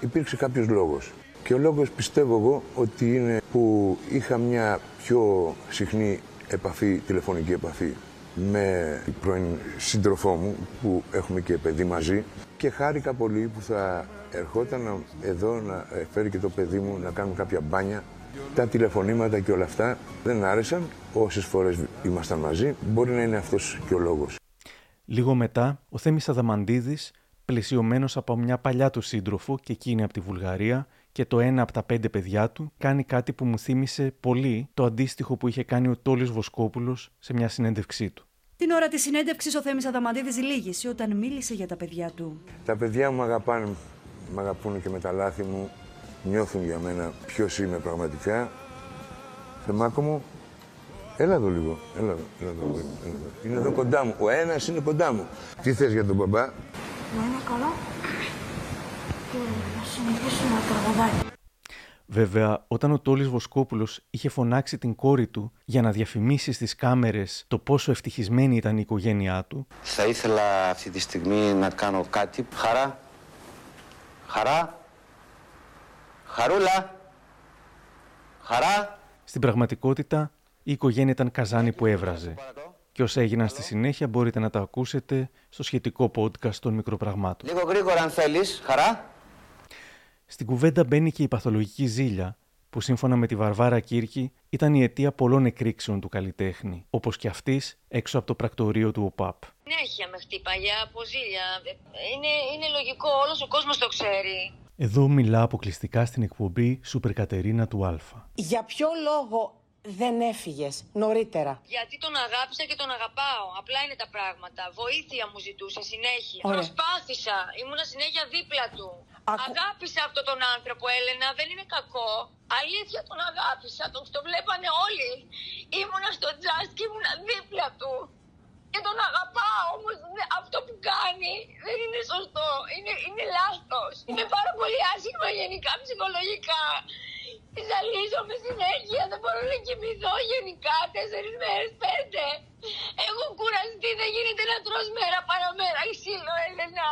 υπήρξε κάποιος λόγος. Και ο λόγος πιστεύω εγώ ότι είναι που είχα μια πιο συχνή επαφή, τηλεφωνική επαφή με την πρώην σύντροφό μου που έχουμε και παιδί μαζί και χάρηκα πολύ που θα ερχόταν εδώ να φέρει και το παιδί μου να κάνουμε κάποια μπάνια. Τα τηλεφωνήματα και όλα αυτά δεν άρεσαν όσες φορές ήμασταν μαζί. Μπορεί να είναι αυτός και ο λόγος. Λίγο μετά, ο Θέμης Αδαμαντίδης, πλαισιωμένος από μια παλιά του σύντροφο και εκείνη από τη Βουλγαρία και το ένα από τα πέντε παιδιά του, κάνει κάτι που μου θύμισε πολύ το αντίστοιχο που είχε κάνει ο Τόλης Βοσκόπουλος σε μια συνέντευξή του. Την ώρα της συνέντευξης, ο Θέμης Αδαμαντίδης λύγησε όταν μίλησε για τα παιδιά του. Τα παιδιά μου αγαπάνε, με αγαπούν και με τα λάθη μου, νιώθουν για μένα ποιος είμαι πραγματικά. Θεμάκο μου, έλα εδώ λίγο, έλα εδώ, έλα εδώ, έλα εδώ. Είναι εδώ κοντά μου, ο ένας είναι κοντά μου. Τι θες για τον μπαμπά, Να είναι καλά και να συνεχίσει να τραγουδάει. Βέβαια, όταν ο Τόλης Βοσκόπουλος είχε φωνάξει την κόρη του για να διαφημίσει στις κάμερες το πόσο ευτυχισμένη ήταν η οικογένειά του, Θα ήθελα αυτή τη στιγμή να κάνω κάτι. Χαρά. Χαρά. Χαρούλα. Χαρά. στην πραγματικότητα η οικογένεια ήταν καζάνι που έβραζε. Και όσα έγιναν στη συνέχεια μπορείτε να τα ακούσετε στο σχετικό podcast των μικροπραγμάτων. Λίγο γρήγορα αν θέλεις. Χαρά. Στην κουβέντα μπαίνει και η παθολογική ζήλια, που σύμφωνα με τη Βαρβάρα Κύρκη ήταν η αιτία πολλών εκρήξεων του καλλιτέχνη, όπως και αυτής έξω από το πρακτορείο του ΟΠΑΠ. Συνέχεια με χτύπα για αποζήλια. Είναι, είναι λογικό, όλος ο κόσμος το ξέρει. Εδώ μιλά αποκλειστικά στην εκπομπή Σούπερ Κατερίνα του Αλφα. Για ποιο λόγο δεν έφυγες νωρίτερα; Γιατί τον αγάπησα και τον αγαπάω. Απλά είναι τα πράγματα. Βοήθεια μου ζητούσε συνέχεια. Ωραία. Προσπάθησα. Ήμουνα συνέχεια δίπλα του. Αγάπησα αυτόν τον άνθρωπο, Έλενα. Δεν είναι κακό. Αλήθεια τον αγάπησα. Τον το βλέπανε όλοι. Ήμουνα στο τζαζ και ήμουνα δίπλα του. Και τον αγαπάω, όμως δε- αυτό που κάνει δεν είναι σωστό. Είναι, είναι λάθος. Είναι πάρα πολύ άσχημα γενικά ψυχολογικά. Ζαλίζομαι συνέχεια, δεν μπορώ να κοιμηθώ γενικά τέσσερις μέρες, πέντε. Έχω κουραστεί, δεν γίνεται να τρως μέρα παραμέρα ξύλο, Έλενα.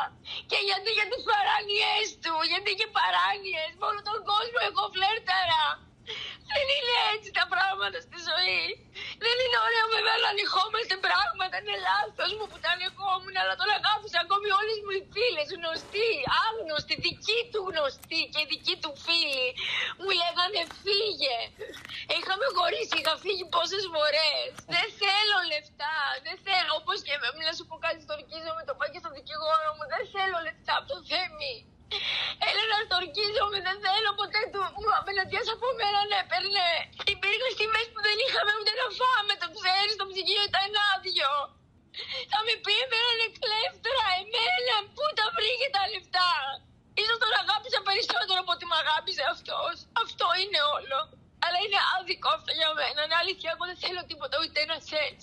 Και γιατί για τις παράνοιες του, γιατί είχε παράνοιες, με όλο τον κόσμο εγώ φλέρταρα. Δεν είναι έτσι τα πράγματα στη ζωή. Δεν είναι ωραίο βέβαια να ανοιχόμαστε πράγματα. Είναι λάθος μου που τα ανεχόμουν, αλλά τον αγάπησα ακόμη όλες μου οι φίλες, γνωστοί, άγνωστοι, δικοί του γνωστοί και δικοί του φίλοι. Μου λέγανε φύγε. Είχαμε χωρίσει, είχα φύγει πόσες φορές. Δεν θέλω λεφτά. Δεν θέλω. Όπως και με, να σου πω κάτι, στορκίζομαι, το πάω και στον δικηγόρο μου. Δεν θέλω λεφτά από το θέμη. Έλενα, στορκίζομαι συγγνώμη, δεν θέλω ποτέ του μου απέναντιες από μένα να έπαιρνε. Υπήρχαν στιγμές που δεν είχαμε ούτε να φάμε, το ξέρεις, το ψυγείο ήταν άδειο. Θα με πει εμένα κλέφτρα, εμένα, πού τα βρήκε τα λεφτά; Ίσως τον αγάπησα περισσότερο από ότι με αγάπησε αυτός. Αυτό είναι όλο. Αλλά είναι άδικο αυτό για μένα. Είναι αλήθεια, εγώ δεν θέλω τίποτα, ούτε ένα σέντ.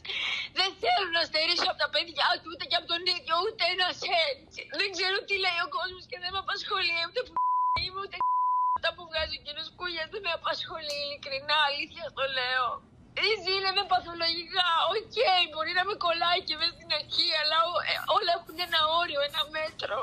Δεν θέλω να στερήσω από τα παιδιά του, ούτε και από τον ίδιο, ούτε ένα σέντ. Δεν ξέρω τι λέει ο κόσμος και δεν με απασχολεί. Ούτε που είμαι, ούτε αυτά που βγάζει ο κύριος Κούγια δεν με απασχολεί. Ειλικρινά, αλήθεια το λέω. Η ζήλια με παθολογικά. OK, okay, μπορεί να με κολλάει και μέσα στην αρχή, αλλά ε, όλα έχουν ένα όριο, ένα μέτρο.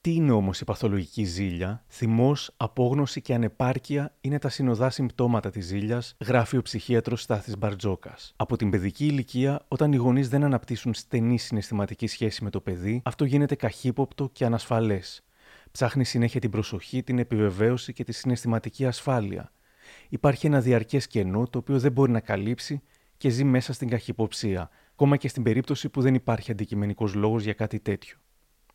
Τι είναι όμως η παθολογική ζήλια, θυμός, απόγνωση και ανεπάρκεια είναι τα συνοδά συμπτώματα της ζήλιας, γράφει ο ψυχίατρος Στάθης Μπαρτζόκας. Από την παιδική ηλικία, όταν οι γονείς δεν αναπτύσσουν στενή συναισθηματική σχέση με το παιδί, αυτό γίνεται καχύποπτο και ανασφαλές. Ψάχνει συνέχεια την προσοχή, την επιβεβαίωση και τη συναισθηματική ασφάλεια. Υπάρχει ένα διαρκές κενό το οποίο δεν μπορεί να καλύψει και ζει μέσα στην καχυποψία, ακόμα και στην περίπτωση που δεν υπάρχει αντικειμενικός λόγος για κάτι τέτοιο.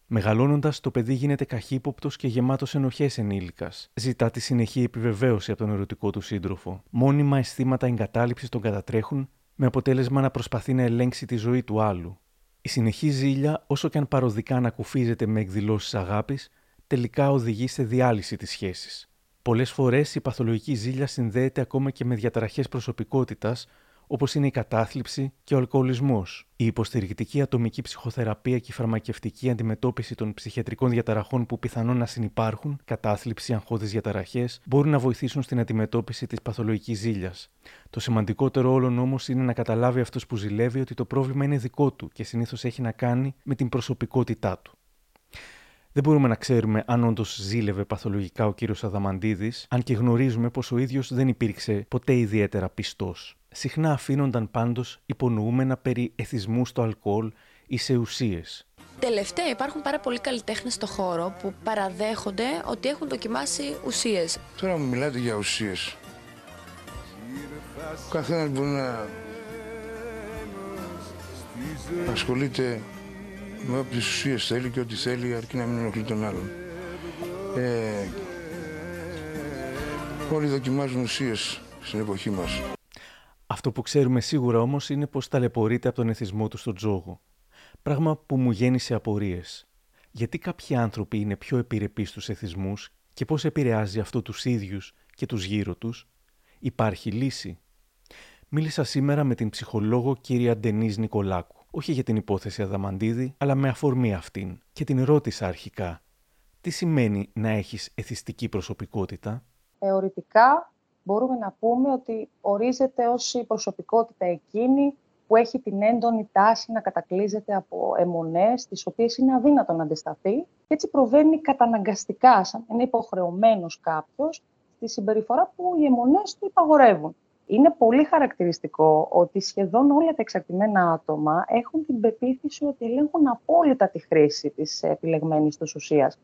Μεγαλώνοντας, το παιδί γίνεται καχύποπτος και γεμάτος ενοχές ενήλικας. Ζητά τη συνεχή επιβεβαίωση από τον ερωτικό του σύντροφο. Μόνιμα αισθήματα εγκατάλειψης τον κατατρέχουν, με αποτέλεσμα να προσπαθεί να ελέγξει τη ζωή του άλλου. Η συνεχή ζήλια, όσο και αν παροδικά ανακουφίζεται με εκδηλώσεις αγάπης, τελικά οδηγεί σε διάλυση της σχέσης. Πολλές φορές η παθολογική ζήλια συνδέεται ακόμα και με διαταραχές προσωπικότητας, όπως είναι η κατάθλιψη και ο αλκοολισμός. Η υποστηρικτική ατομική ψυχοθεραπεία και η φαρμακευτική αντιμετώπιση των ψυχιατρικών διαταραχών που πιθανόν να συνεπάρχουν, κατάθλιψη, αγχώδεις διαταραχές, μπορούν να βοηθήσουν στην αντιμετώπιση της παθολογικής ζήλιας. Το σημαντικότερο όλων όμως είναι να καταλάβει αυτός που ζηλεύει ότι το πρόβλημα είναι δικό του και συνήθως έχει να κάνει με την προσωπικότητά του. Δεν μπορούμε να ξέρουμε αν όντως ζήλευε παθολογικά ο κύριος Αδαμαντίδης, αν και γνωρίζουμε πως ο ίδιος δεν υπήρξε ποτέ ιδιαίτερα πιστός συχνά αφήνονταν πάντως υπονοούμενα περί εθισμού στο αλκοόλ ή σε ουσίες. Τελευταία υπάρχουν πάρα πολλοί καλλιτέχνες στο χώρο που παραδέχονται ότι έχουν δοκιμάσει ουσίες. Τώρα μου μιλάτε για ουσίες. Ο καθένας μπορεί να ασχολείται με όποιες ουσίες θέλει και ό,τι θέλει αρκεί να μην ενοχλεί τον άλλον. Ε, όλοι δοκιμάζουν ουσίες στην εποχή μας. Αυτό που ξέρουμε σίγουρα όμως είναι πως ταλαιπωρείται από τον εθισμό του στον τζόγο. Πράγμα που μου γέννησε απορίες. Γιατί κάποιοι άνθρωποι είναι πιο επιρρεπείς στους εθισμούς και πώς επηρεάζει αυτό τους ίδιους και τους γύρω τους, υπάρχει λύση. Μίλησα σήμερα με την ψυχολόγο κυρία Ντενή Νικολάκου, όχι για την υπόθεση Αδαμαντίδη, αλλά με αφορμή αυτήν, και την ρώτησα αρχικά. Τι σημαίνει να έχεις εθιστική προσωπικότητα; Θεωρητικά μπορούμε να πούμε ότι ορίζεται ως η προσωπικότητα εκείνη που έχει την έντονη τάση να κατακλείζεται από αιμονές, τις οποίες είναι αδύνατο να αντισταθεί και έτσι προβαίνει καταναγκαστικά, σαν είναι υποχρεωμένος κάποιος, στη συμπεριφορά που οι αιμονές του υπαγορεύουν. Είναι πολύ χαρακτηριστικό ότι σχεδόν όλα τα εξαρτημένα άτομα έχουν την πεποίθηση ότι ελέγχουν απόλυτα τη χρήση της επιλεγμένης τους ουσίας.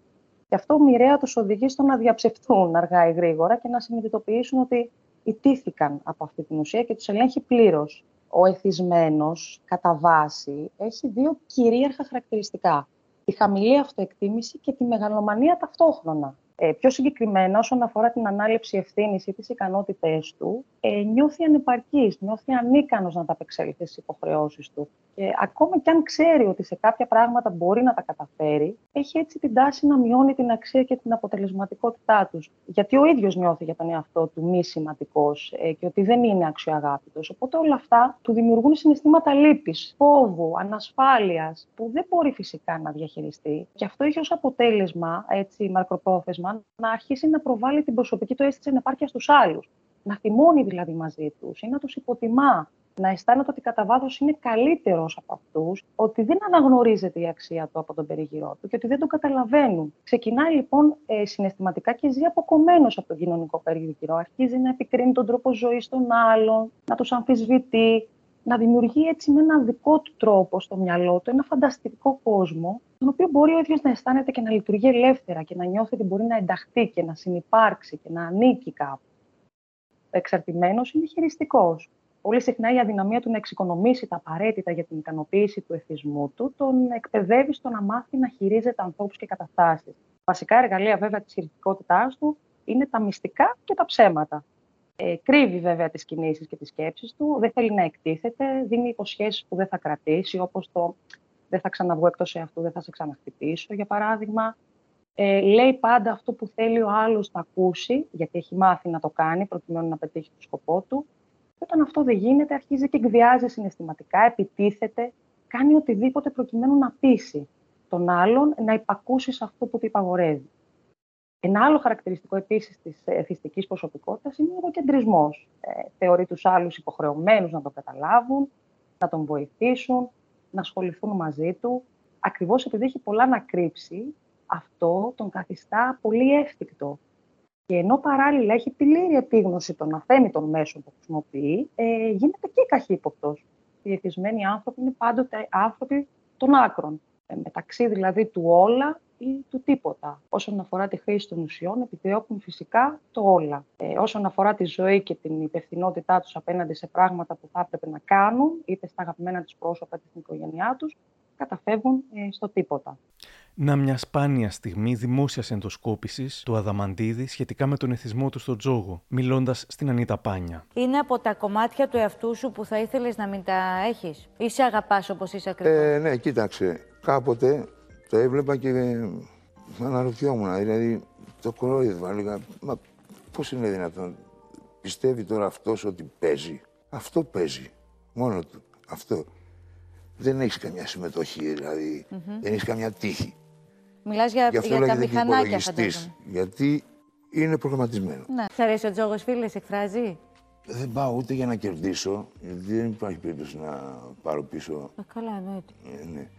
Και αυτό μοιραία τους οδηγεί στο να διαψευτούν αργά ή γρήγορα και να συνειδητοποιήσουν ότι ιτήθηκαν από αυτή την ουσία και τους ελέγχει πλήρως. Ο εθισμένος, κατά βάση, έχει δύο κυρίαρχα χαρακτηριστικά. Τη χαμηλή αυτοεκτίμηση και τη μεγαλομανία ταυτόχρονα. Ε, πιο συγκεκριμένα, όσον αφορά την ανάληψη ευθύνης ή τις ικανότητές του, ε, νιώθει ανεπαρκής, νιώθει ανίκανος να τα απεξέλθει στις υποχρεώσεις του. Και ακόμα κι αν ξέρει ότι σε κάποια πράγματα μπορεί να τα καταφέρει, έχει έτσι την τάση να μειώνει την αξία και την αποτελεσματικότητά τους. Γιατί ο ίδιος νιώθει για τον εαυτό του μη σημαντικός ε, και ότι δεν είναι αξιοαγάπητος. Οπότε όλα αυτά του δημιουργούν συναισθήματα λύπης, φόβου, ανασφάλειας, που δεν μπορεί φυσικά να διαχειριστεί. Και αυτό έχει ως αποτέλεσμα, έτσι, μακροπρόθεσμα, να αρχίσει να προβάλλει την προσωπική του αίσθηση ανεπάρκεια στους άλλους. Να θυμώνει δηλαδή μαζί τους ή να τους υποτιμά να αισθάνεται ότι κατά βάθος είναι καλύτερος από αυτούς, ότι δεν αναγνωρίζεται η αξία του από τον περιγυρό του και ότι δεν τον καταλαβαίνουν. Ξεκινάει λοιπόν ε, συναισθηματικά και ζει αποκομμένος από τον κοινωνικό περιγυρό. Αρχίζει να επικρίνει τον τρόπο ζωής των άλλων, να τους αμφισβητεί, να δημιουργεί έτσι με ένα δικό του τρόπο στο μυαλό του ένα φανταστικό κόσμο, τον οποίο μπορεί ο ίδιος να αισθάνεται και να λειτουργεί ελεύθερα και να νιώθει ότι μπορεί να ενταχθεί και να συνεπάρξει και να ανήκει κάπου. Ο εξαρτημένος είναι χειριστικός πολύ συχνά η αδυναμία του να εξοικονομήσει τα απαραίτητα για την ικανοποίηση του εθισμού του τον εκπαιδεύει στο να μάθει να χειρίζεται ανθρώπους και καταστάσεις. Βασικά εργαλεία βέβαια της χειρητικότητάς του είναι τα μυστικά και τα ψέματα. Ε, κρύβει βέβαια τις κινήσεις και τις σκέψεις του, δεν θέλει να εκτίθεται, δίνει υποσχέσεις που δεν θα κρατήσει, όπως το δεν θα ξαναβγώ εκτός αυτού, δεν θα σε ξαναχτυπήσω, για παράδειγμα. Ε, λέει πάντα αυτό που θέλει ο άλλος να ακούσει, γιατί έχει μάθει να το κάνει, προκειμένου να πετύχει το σκοπό του. Και όταν αυτό δεν γίνεται, αρχίζει και εκβιάζει συναισθηματικά, επιτίθεται, κάνει οτιδήποτε προκειμένου να πείσει τον άλλον να υπακούσει σε αυτό που του υπαγορεύει. Ένα άλλο χαρακτηριστικό επίσης της εθιστικής προσωπικότητας είναι ο εγωκεντρισμό. Ε, θεωρεί τους άλλους υποχρεωμένους να τον καταλάβουν, να τον βοηθήσουν, να ασχοληθούν μαζί του. Ακριβώς επειδή έχει πολλά να κρύψει, αυτό τον καθιστά πολύ εύθυκτο. Και ενώ παράλληλα έχει πλήρη επίγνωση των αθέμητων μέσων που χρησιμοποιεί, ε, γίνεται και καχύποπτος. Οι εθισμένοι άνθρωποι είναι πάντοτε άνθρωποι των άκρων. Ε, μεταξύ δηλαδή του όλα ή του τίποτα. Όσον αφορά τη χρήση των ουσιών, επιδιώκουν φυσικά το όλα. Ε, όσον αφορά τη ζωή και την υπευθυνότητά τους απέναντι σε πράγματα που θα έπρεπε να κάνουν, είτε στα αγαπημένα τους πρόσωπα, είτε στην οικογένειά τους, καταφεύγουν ε, στο τίποτα. Να μια σπάνια στιγμή δημόσια ενδοσκόπησης του Αδαμαντίδη σχετικά με τον εθισμό του στον Τζόγο, μιλώντας στην Ανίτα Πάνια. Είναι από τα κομμάτια του εαυτού σου που θα ήθελες να μην τα έχεις, ή σε αγαπάς όπως είσαι ακριβώς; Ε, ναι, κοίταξε. Κάποτε το έβλεπα και αναρωτιόμουν. Δηλαδή το κορόιδευα. Έλεγα, μα πώς είναι δυνατόν. Πιστεύει τώρα αυτός ότι παίζει; Αυτό παίζει. Μόνο του. Αυτό. Δεν έχεις καμιά συμμετοχή, δηλαδή. Δεν έχεις καμιά τύχη. Μιλάς για, Γι' αυτό για τα λέγεται και μηχανάκια, υπολογιστής, φαντάζομαι. Γιατί είναι προγραμματισμένο. Ναι. Σ' αρέσει ο τζόγος, φίλες, σε εκφράζει; Δεν πάω ούτε για να κερδίσω, γιατί δεν υπάρχει περίπτωση να πάρω πίσω. Ε, καλά, εννοείται. Ε, ναι.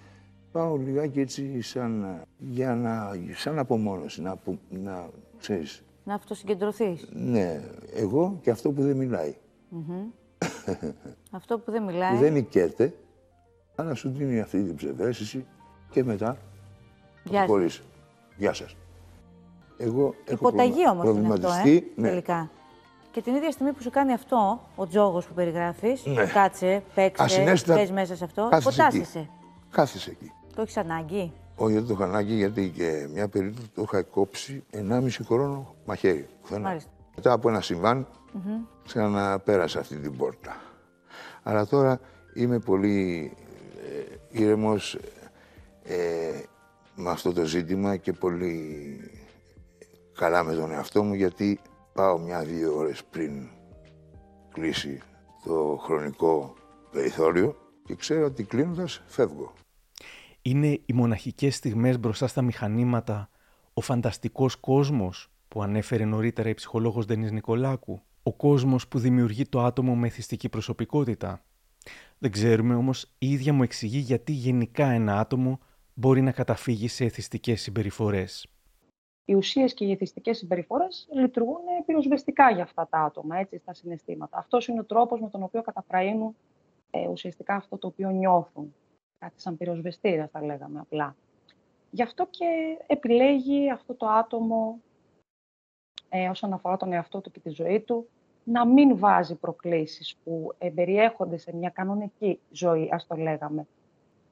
Πάω λιγάκι έτσι σαν, ε, για να, σαν απομόνωση, να, απο- να ξέρεις. Να αυτοσυγκεντρωθείς. Ναι, εγώ και αυτό που δεν μιλάει. Αυτό που δεν μιλάει. που δεν νικέται, αλλά σου δίνει αυτή την ψευδέστηση και μετά Γεια σας. χωρίς. Γεια σας. Εγώ έχω Υποταγή προβλημα- όμως είναι αυτό, ε, προβληματιστεί, ναι. τελικά. Και την ίδια στιγμή που σου κάνει αυτό, ο τζόγος που περιγράφεις, Ναι. κάτσε, παίξε, Ασυναίσθητα πες μέσα σε αυτό, κάθεσαι εκεί. υποτάσσεσαι. Κάθεσαι εκεί. Το έχεις ανάγκη; Όχι, δεν το είχα ανάγκη γιατί και μια περίπτωση το είχα κόψει 1,5 χρόνο μαχαίρι. πουθενά. Μάλιστα. Μετά από ένα συμβάν Μμμ. ξαναπέρασα αυτή την πόρτα. Αλλά τώρα είμαι πολύ ε, ήρεμος ε, με αυτό το ζήτημα και πολύ καλά με τον εαυτό μου γιατί πάω μια-δύο ώρες πριν κλείσει το χρονικό περιθώριο και ξέρω ότι κλείνοντας φεύγω. Είναι οι μοναχικές στιγμές μπροστά στα μηχανήματα, ο φανταστικός κόσμος που ανέφερε νωρίτερα η ψυχολόγος Ντενής Νικολάκου, ο κόσμος που δημιουργεί το άτομο με εθιστική προσωπικότητα. Δεν ξέρουμε όμως η ίδια μου εξηγεί γιατί γενικά ένα άτομο μπορεί να καταφύγει σε εθιστικές συμπεριφορές. οι ουσίες και οι εθιστικέ συμπεριφορές λειτουργούν πυροσβεστικά για αυτά τα άτομα, έτσι, στα συναισθήματα. Αυτός είναι ο τρόπος με τον οποίο καταφραίνουν ε, ουσιαστικά αυτό το οποίο νιώθουν. Κάτι σαν πυροσβεστήρας, θα λέγαμε απλά. Γι' αυτό και επιλέγει αυτό το άτομο, ε, όσον αφορά τον εαυτό του και τη ζωή του, να μην βάζει προκλήσεις που ε, περιέχονται σε μια κανονική ζωή, ας το λέγαμε.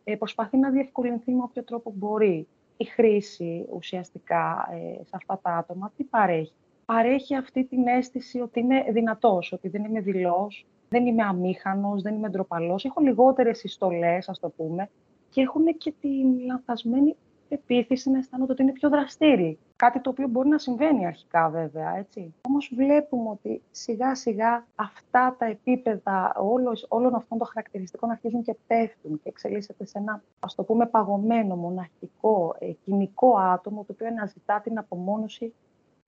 Ε, προσπαθεί να διευκολυνθεί με όποιο τρόπο μπορεί η χρήση ουσιαστικά ε, σε αυτά τα άτομα. Τι παρέχει; Παρέχει αυτή την αίσθηση ότι είναι δυνατός, ότι δεν είμαι δηλός, δεν είμαι αμήχανος, δεν είμαι ντροπαλός. Έχω λιγότερες συστολές, ας το πούμε, και έχουν και την λανθασμένη πεποίθηση να αισθάνονται ότι είναι πιο δραστήριοι. Κάτι το οποίο μπορεί να συμβαίνει αρχικά βέβαια, έτσι. Όμως βλέπουμε ότι σιγά σιγά αυτά τα επίπεδα όλος, όλων αυτών των χαρακτηριστικών αρχίζουν και πέφτουν και εξελίσσεται σε ένα, ας το πούμε, παγωμένο, μοναχικό, ε, κοινικό άτομο, το οποίο αναζητά την απομόνωση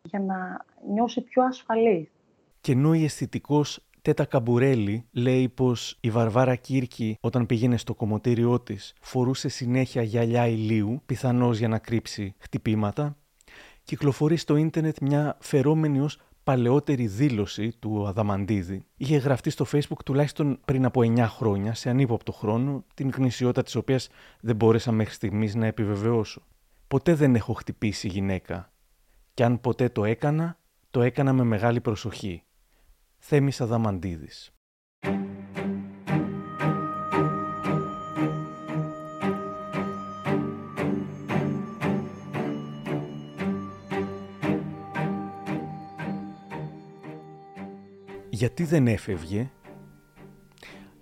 για να νιώσει πιο ασφαλής. Και ενώ η αισθητικός Τέτα Καμπουρέλη λέει πως η Βαρβάρα Κύρκη όταν πήγαινε στο κομμωτήριό της φορούσε συνέχεια γυαλιά ηλίου, πιθανώς για να κρύψει χτυπήματα, κυκλοφορεί στο ίντερνετ μια φερόμενη ως παλαιότερη δήλωση του Αδαμαντίδη. Είχε γραφτεί στο facebook τουλάχιστον πριν από 9 χρόνια, σε ανύποπτο χρόνο, την γνησιότητα της οποίας δεν μπόρεσα μέχρι στιγμής να επιβεβαιώσω. Ποτέ δεν έχω χτυπήσει γυναίκα. Κι αν ποτέ το έκανα, το έκανα με μεγάλη προσοχή. Θέμης Αδαμαντίδης. Γιατί δεν έφευγε,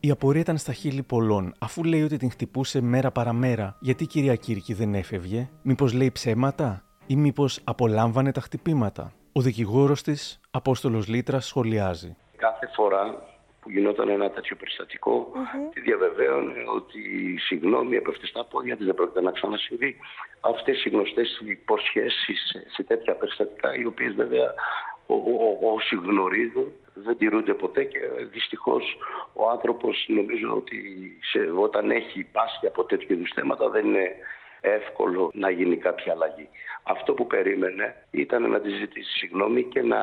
η απορία ήταν στα χείλη πολλών. Αφού λέει ότι την χτυπούσε μέρα παραμέρα, γιατί κυρία Κύρκη δεν έφευγε, μήπως λέει ψέματα, ή μήπως απολάμβανε τα χτυπήματα; Ο δικηγόρος της, Απόστολος Λίτρας, σχολιάζει. Κάθε φορά που γινόταν ένα τέτοιο περιστατικό, mm-hmm. τη διαβεβαίωνε ότι συγγνώμη έπεφτε στα πόδια της, δεν πρόκειται να ξανασυμβεί. Αυτές οι γνωστές υποσχέσεις σε τέτοια περιστατικά, οι οποίες βέβαια όσοι γνωρίζουν δεν τηρούνται ποτέ και δυστυχώς ο άνθρωπος νομίζω ότι σε, όταν έχει πάσει από τέτοιου είδους θέματα δεν είναι εύκολο να γίνει κάποια αλλαγή. Αυτό που περίμενε ήταν να τη ζητήσει συγγνώμη και να,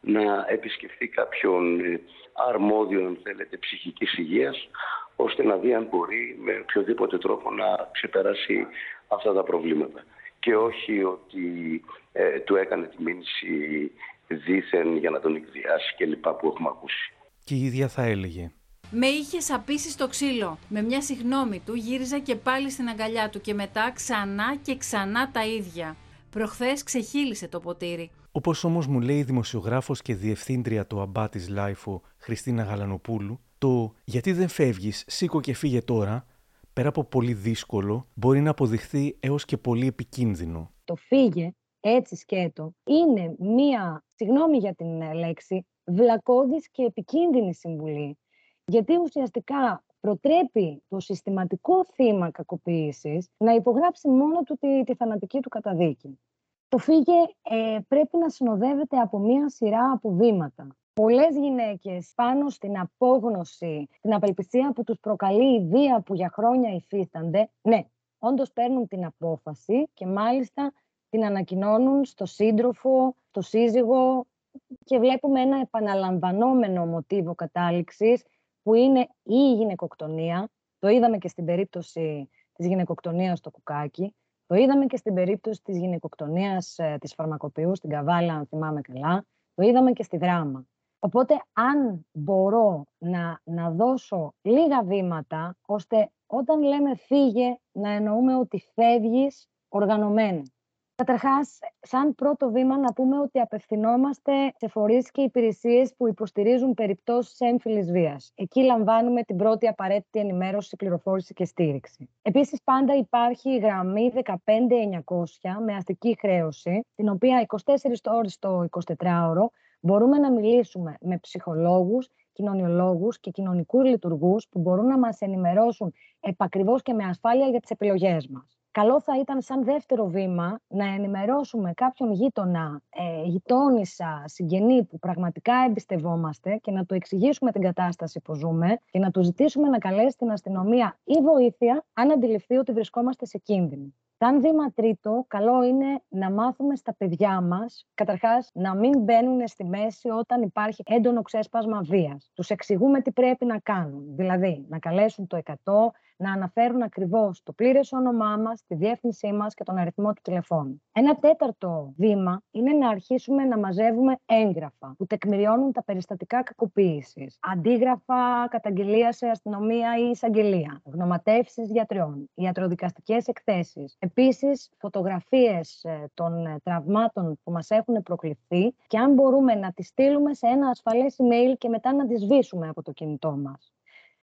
να επισκεφθεί κάποιον αρμόδιο, αν θέλετε, ψυχικής υγείας, ώστε να δει αν μπορεί με οποιοδήποτε τρόπο να ξεπεράσει αυτά τα προβλήματα. Και όχι ότι ε, του έκανε τη μήνυση δήθεν για να τον εκδιάσει και λοιπά που έχουμε ακούσει. Και η ίδια θα έλεγε. Με είχε σαπίσει στο ξύλο. Με μια συγνώμη του γύριζα και πάλι στην αγκαλιά του και μετά ξανά και ξανά τα ίδια. Προχθές ξεχείλισε το ποτήρι. Όπως όμως μου λέει η δημοσιογράφος και διευθύντρια του Αμπά της LiFO, Χριστίνα Γαλανοπούλου, το γιατί δεν φεύγεις, σήκω και φύγε τώρα, πέρα από πολύ δύσκολο, μπορεί να αποδειχθεί έως και πολύ επικίνδυνο. Το φύγε έτσι σκέτο, είναι μία, συγγνώμη για την ε, λέξη, βλακώδης και επικίνδυνη συμβουλή. Γιατί ουσιαστικά προτρέπει το συστηματικό θύμα κακοποίησης να υπογράψει μόνο του τη, τη θανατική του καταδίκη. Το φύγε ε, πρέπει να συνοδεύεται από μία σειρά από βήματα. Πολλές γυναίκες πάνω στην απόγνωση, την απελπισία που τους προκαλεί η βία που για χρόνια υφίστανται, ναι, όντως παίρνουν την απόφαση και μάλιστα την ανακοινώνουν στο σύντροφο, στο σύζυγο και βλέπουμε ένα επαναλαμβανόμενο μοτίβο κατάληξης που είναι η γυναικοκτονία. Το είδαμε και στην περίπτωση της γυναικοκτονίας στο κουκάκι. Το είδαμε και στην περίπτωση της γυναικοκτονίας ε, της φαρμακοποιού στην Καβάλα, αν θυμάμαι καλά. Το είδαμε και στη δράμα. Οπότε αν μπορώ να, να δώσω λίγα βήματα, ώστε όταν λέμε φύγε, να εννοούμε ότι φεύγεις οργανωμένα. Καταρχάς, σαν πρώτο βήμα, να πούμε ότι απευθυνόμαστε σε φορείς και υπηρεσίες που υποστηρίζουν περιπτώσεις έμφυλης βίας. Εκεί λαμβάνουμε την πρώτη απαραίτητη ενημέρωση, πληροφόρηση και στήριξη. Επίσης, πάντα υπάρχει η γραμμή 15900 με αστική χρέωση, την οποία 24 ώρες το 24ωρο μπορούμε να μιλήσουμε με ψυχολόγους, κοινωνιολόγους και κοινωνικούς λειτουργούς που μπορούν να μας ενημερώσουν επακριβώς και με ασφάλεια για τις επιλογές μας καλό θα ήταν σαν δεύτερο βήμα να ενημερώσουμε κάποιον γείτονα, ε, γειτόνισσα, συγγενή που πραγματικά εμπιστευόμαστε και να του εξηγήσουμε την κατάσταση που ζούμε και να του ζητήσουμε να καλέσει την αστυνομία ή βοήθεια αν αντιληφθεί ότι βρισκόμαστε σε κίνδυνο. Σαν βήμα τρίτο, καλό είναι να μάθουμε στα παιδιά μας, καταρχάς, να μην μπαίνουν στη μέση όταν υπάρχει έντονο ξέσπασμα βίας. Τους εξηγούμε τι πρέπει να κάνουν, δηλαδή να καλέσουν το 100, να αναφέρουν ακριβώς το πλήρες όνομά μας, τη διεύθυνσή μας και τον αριθμό του τηλεφώνου. Ένα τέταρτο βήμα είναι να αρχίσουμε να μαζεύουμε έγγραφα που τεκμηριώνουν τα περιστατικά κακοποίησης. Αντίγραφα καταγγελία σε αστυνομία ή εισαγγελία, γνωματεύσεις γιατριών, ιατροδικαστικές εκθέσεις. Επίσης, φωτογραφίες ε, των ε, τραυμάτων που μας έχουν προκληθεί και αν μπορούμε να τις στείλουμε σε ένα ασφαλές email και μετά να τις σβήσουμε από το κινητό μας.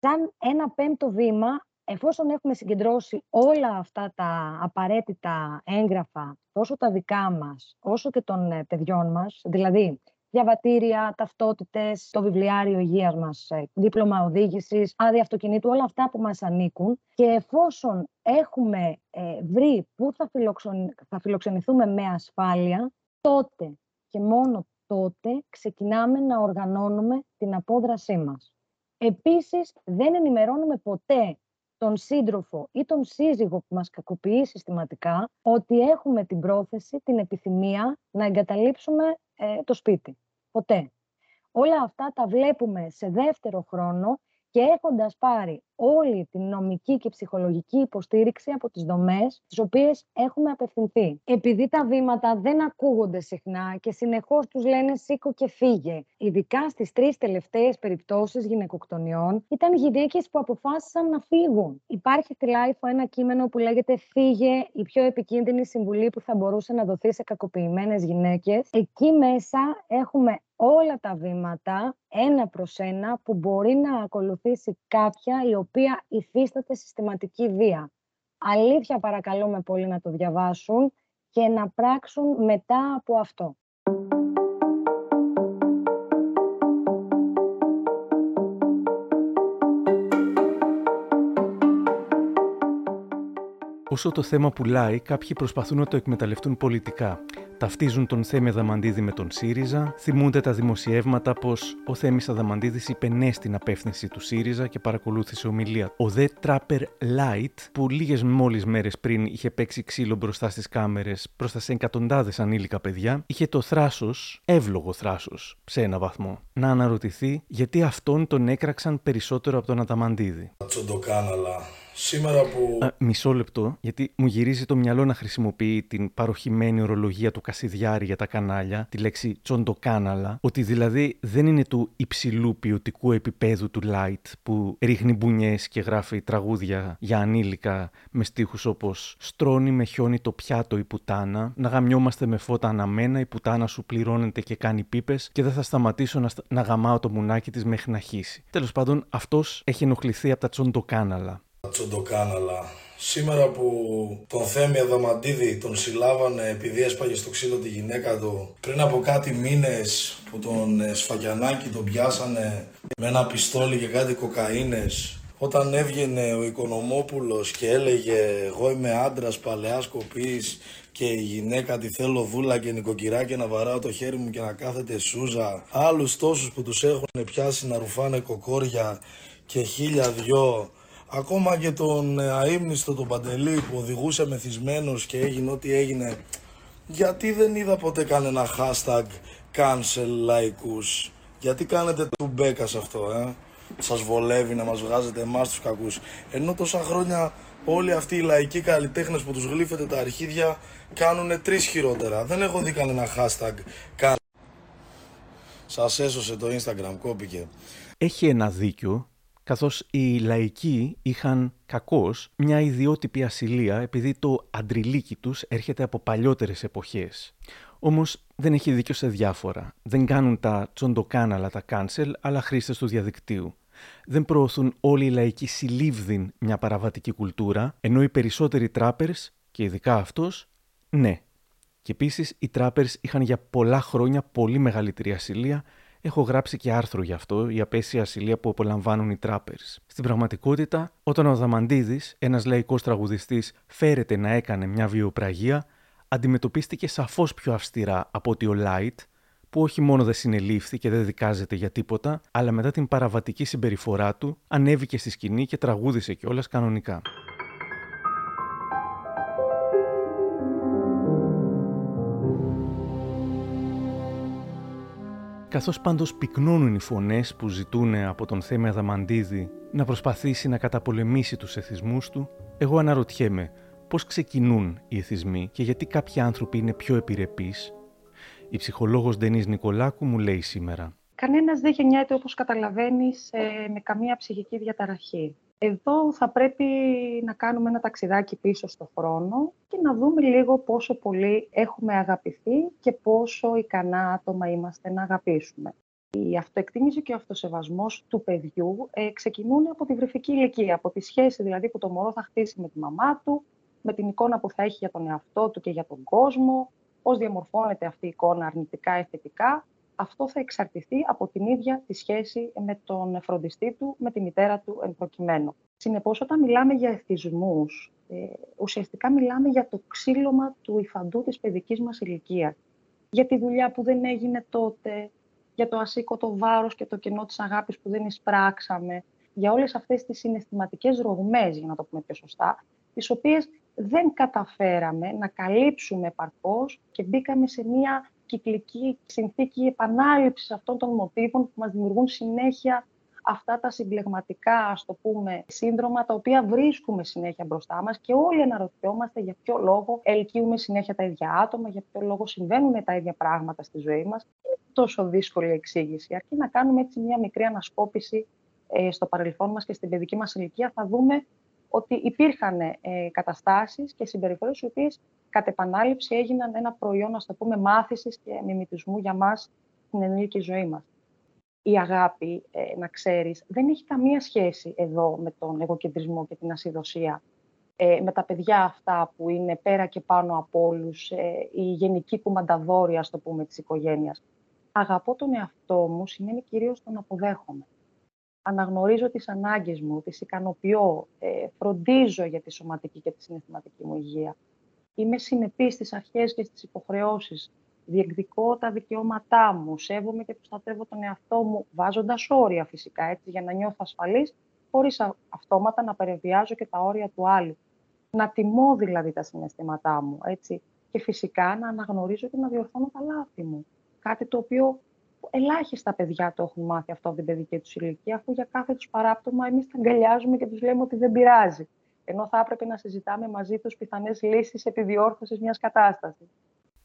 Σαν ένα πέμπτο βήμα, εφόσον έχουμε συγκεντρώσει όλα αυτά τα απαραίτητα έγγραφα, τόσο τα δικά μας, όσο και των ε, παιδιών μας, δηλαδή διαβατήρια, ταυτότητες, το βιβλιάριο υγείας μας, ε, δίπλωμα οδήγησης, άδεια αυτοκινήτου, όλα αυτά που μας ανήκουν και εφόσον έχουμε ε, βρει πού θα, θα φιλοξενηθούμε με ασφάλεια, τότε και μόνο τότε ξεκινάμε να οργανώνουμε την απόδρασή μας. Επίσης, δεν ενημερώνουμε ποτέ τον σύντροφο ή τον σύζυγο που μας κακοποιεί συστηματικά ότι έχουμε την πρόθεση, την επιθυμία να εγκαταλείψουμε ε, το σπίτι. Ποτέ. Όλα αυτά τα βλέπουμε σε δεύτερο χρόνο και έχοντας πάρει όλη την νομική και ψυχολογική υποστήριξη από τις δομές τις οποίες έχουμε απευθυνθεί. Επειδή τα βήματα δεν ακούγονται συχνά και συνεχώς τους λένε σήκω και φύγε, ειδικά στις τρεις τελευταίες περιπτώσεις γυναικοκτονιών, ήταν γυναίκες που αποφάσισαν να φύγουν. Υπάρχει στη LiFO ένα κείμενο που λέγεται «Φύγε, η πιο επικίνδυνη συμβουλή που θα μπορούσε να δοθεί σε κακοποιημένες γυναίκες». Εκεί μέσα έχουμε όλα τα βήματα ένα προς ένα που μπορεί να ακολουθήσει κάποια η οποία υφίσταται συστηματική βία. Αλήθεια παρακαλούμε πολύ να το διαβάσουν και να πράξουν μετά από αυτό. Όσο το θέμα πουλάει, κάποιοι προσπαθούν να το εκμεταλλευτούν πολιτικά. Ταυτίζουν τον Θέμη Αδαμαντίδη με τον ΣΥΡΙΖΑ, θυμούνται τα δημοσιεύματα πως ο Θέμης Αδαμαντίδης είπε ναι στην απεύθυνση του ΣΥΡΙΖΑ και παρακολούθησε ομιλία. Ο δε Τράπερ Light, που λίγες μόλις μέρες πριν είχε παίξει ξύλο μπροστά στις κάμερες μπροστά σε εκατοντάδες ανήλικα παιδιά, είχε το θράσος, εύλογο θράσος, σε ένα βαθμό, να αναρωτηθεί γιατί αυτόν τον έκραξαν περισσότερο από τον Αδαμαντίδη. Τσοντοκάναλα Σήμερα που. Α, μισό λεπτό, γιατί μου γυρίζει το μυαλό να χρησιμοποιεί την παροχημένη ορολογία του Κασιδιάρη για τα κανάλια, τη λέξη τσοντοκάναλα, ότι δηλαδή δεν είναι του υψηλού ποιοτικού επίπεδου του light που ρίχνει μπουνιές και γράφει τραγούδια για ανήλικα με στίχους όπως «Στρώνει με χιόνι το πιάτο η πουτάνα», «Να γαμιόμαστε με φώτα αναμένα, η πουτάνα σου πληρώνεται και κάνει πίπες και δεν θα σταματήσω να, να γαμάω το μουνάκι της μέχρι να χύσει». Τέλος πάντων, αυτός έχει ενοχληθεί από τα τσοντοκάναλα τσοντοκάναλα. Σήμερα που τον Θέμη Αδαμαντίδη τον συλλάβανε επειδή έσπαγε στο ξύλο τη γυναίκα του, πριν από κάτι μήνες που τον ε, σφακιανάκι τον πιάσανε με ένα πιστόλι και κάτι κοκαίνες, όταν έβγαινε ο Οικονομόπουλος και έλεγε εγώ είμαι άντρας παλαιάς κοπής και η γυναίκα τη θέλω δούλα και νοικοκυρά και να βαράω το χέρι μου και να κάθεται σούζα. Άλλους τόσους που τους έχουν πιάσει να ρουφάνε κοκόρια και χίλια δυο Ακόμα και τον ε, αείμνηστο τον Παντελή που οδηγούσε μεθυσμένος και έγινε ό,τι έγινε. Γιατί δεν είδα ποτέ κανένα hashtag cancel λαϊκούς; Γιατί κάνετε του μπέκα σε αυτό, ε; Σας βολεύει να μας βγάζετε εμάς τους κακούς. Ενώ τόσα χρόνια όλοι αυτοί οι λαϊκοί καλλιτέχνες που τους γλύφετε τα αρχίδια κάνουν τρεις χειρότερα. Δεν έχω δει κανένα hashtag cancel. Σας έσωσε το Instagram, κόπηκε. Έχει ένα δίκιο καθώς οι λαϊκοί είχαν κακώς μια ιδιότυπη ασυλία επειδή το αντριλίκι τους έρχεται από παλιότερες εποχές. Όμως δεν έχει δίκιο σε διάφορα. Δεν κάνουν τα τσοντοκάναλα, τα cancel, αλλά χρήστες του διαδικτύου. Δεν προωθούν όλοι οι λαϊκοί συλλήβδιν μια παραβατική κουλτούρα, ενώ οι περισσότεροι τράπερς, και ειδικά αυτός, ναι. Και επίσης οι τράπερς είχαν για πολλά χρόνια πολύ μεγαλύτερη ασυλία Έχω γράψει και άρθρο γι' αυτό, η απέσια ασυλία που απολαμβάνουν οι τράπερς. Στην πραγματικότητα, όταν ο Δαμαντίδη, ένας λαϊκός τραγουδιστής, φέρεται να έκανε μια βιοπραγία, αντιμετωπίστηκε σαφώς πιο αυστηρά από ότι ο Λάιτ, που όχι μόνο δεν συνελήφθη και δεν δικάζεται για τίποτα, αλλά μετά την παραβατική συμπεριφορά του ανέβηκε στη σκηνή και τραγούδισε κιόλας κανονικά. Καθώς πάντως πυκνώνουν οι φωνές που ζητούν από τον Θέμη Αδαμαντίδη να προσπαθήσει να καταπολεμήσει τους εθισμούς του, εγώ αναρωτιέμαι πώς ξεκινούν οι εθισμοί και γιατί κάποιοι άνθρωποι είναι πιο επιρρεπείς. Η ψυχολόγος Ντενής Νικολάκου μου λέει σήμερα. Κανένας δεν γεννιέται όπως καταλαβαίνεις ε, με καμία ψυχική διαταραχή. Εδώ θα πρέπει να κάνουμε ένα ταξιδάκι πίσω στο χρόνο και να δούμε λίγο πόσο πολύ έχουμε αγαπηθεί και πόσο ικανά άτομα είμαστε να αγαπήσουμε. Η αυτοεκτίμηση και ο αυτοσεβασμός του παιδιού ε, ξεκινούν από τη βρεφική ηλικία, από τη σχέση δηλαδή που το μωρό θα χτίσει με τη μαμά του, με την εικόνα που θα έχει για τον εαυτό του και για τον κόσμο, πώς διαμορφώνεται αυτή η εικόνα αρνητικά ή θετικά αυτό θα εξαρτηθεί από την ίδια τη σχέση με τον φροντιστή του, με τη μητέρα του εν προκειμένου. Συνεπώς, όταν μιλάμε για εθισμούς, ε, ουσιαστικά μιλάμε για το ξύλωμα του υφαντού της παιδικής μας ηλικίας. Για τη δουλειά που δεν έγινε τότε, για το ασήκωτο βάρος και το κενό της αγάπης που δεν εισπράξαμε, για όλες αυτές τις συναισθηματικές ρογμές, για να το πούμε πιο σωστά, τις οποίες δεν καταφέραμε να καλύψουμε επαρκώς και μπήκαμε σε μια κυκλική συνθήκη επανάληψης αυτών των μοτίβων που μας δημιουργούν συνέχεια αυτά τα συμπλεγματικά, ας το πούμε, σύνδρομα, τα οποία βρίσκουμε συνέχεια μπροστά μας και όλοι αναρωτιόμαστε για ποιο λόγο ελκύουμε συνέχεια τα ίδια άτομα, για ποιο λόγο συμβαίνουν τα ίδια πράγματα στη ζωή μας. Είναι τόσο δύσκολη εξήγηση. Αρκεί να κάνουμε έτσι μια μικρή ανασκόπηση ε, στο παρελθόν μας και στην παιδική μας ηλικία, θα δούμε ότι υπήρχαν ε, καταστάσεις και συμπεριφορές οι οποίες κατ' επανάληψη έγιναν ένα προϊόν, ας το πούμε, μάθησης και μιμητισμού για μας την ενήλικη ζωή μας. Η αγάπη, ε, να ξέρεις, δεν έχει καμία σχέση εδώ με τον εγωκεντρισμό και την ασυδοσία. Ε, με τα παιδιά αυτά που είναι πέρα και πάνω από όλους, ε, η γενική κουμανταδόρια, ας το πούμε, της οικογένειας. Αγαπώ τον εαυτό μου σημαίνει κυρίως τον αποδέχομαι. Αναγνωρίζω τις ανάγκες μου, τις ικανοποιώ, ε, φροντίζω για τη σωματική και τη συναισθηματική μου υγεία. Είμαι συνεπής στις αρχές και στις υποχρεώσεις. Διεκδικώ τα δικαιώματά μου, σέβομαι και προστατεύω τον εαυτό μου, βάζοντας όρια φυσικά, έτσι, για να νιώθω ασφαλής, χωρίς αυτόματα να περιβιάζω και τα όρια του άλλου. Να τιμώ δηλαδή τα συναισθήματά μου, έτσι. Και φυσικά να αναγνωρίζω και να διορθώνω τα λάθη μου. Κάτι το οποίο ελάχιστα παιδιά το έχουν μάθει αυτό από την παιδική τους ηλικία, αφού για κάθε τους παράπτωμα εμείς τα αγκαλιάζουμε και τους λέμε ότι δεν πειράζει. Ενώ θα έπρεπε να συζητάμε μαζί τους πιθανές λύσεις επιδιόρθωσης μιας κατάστασης.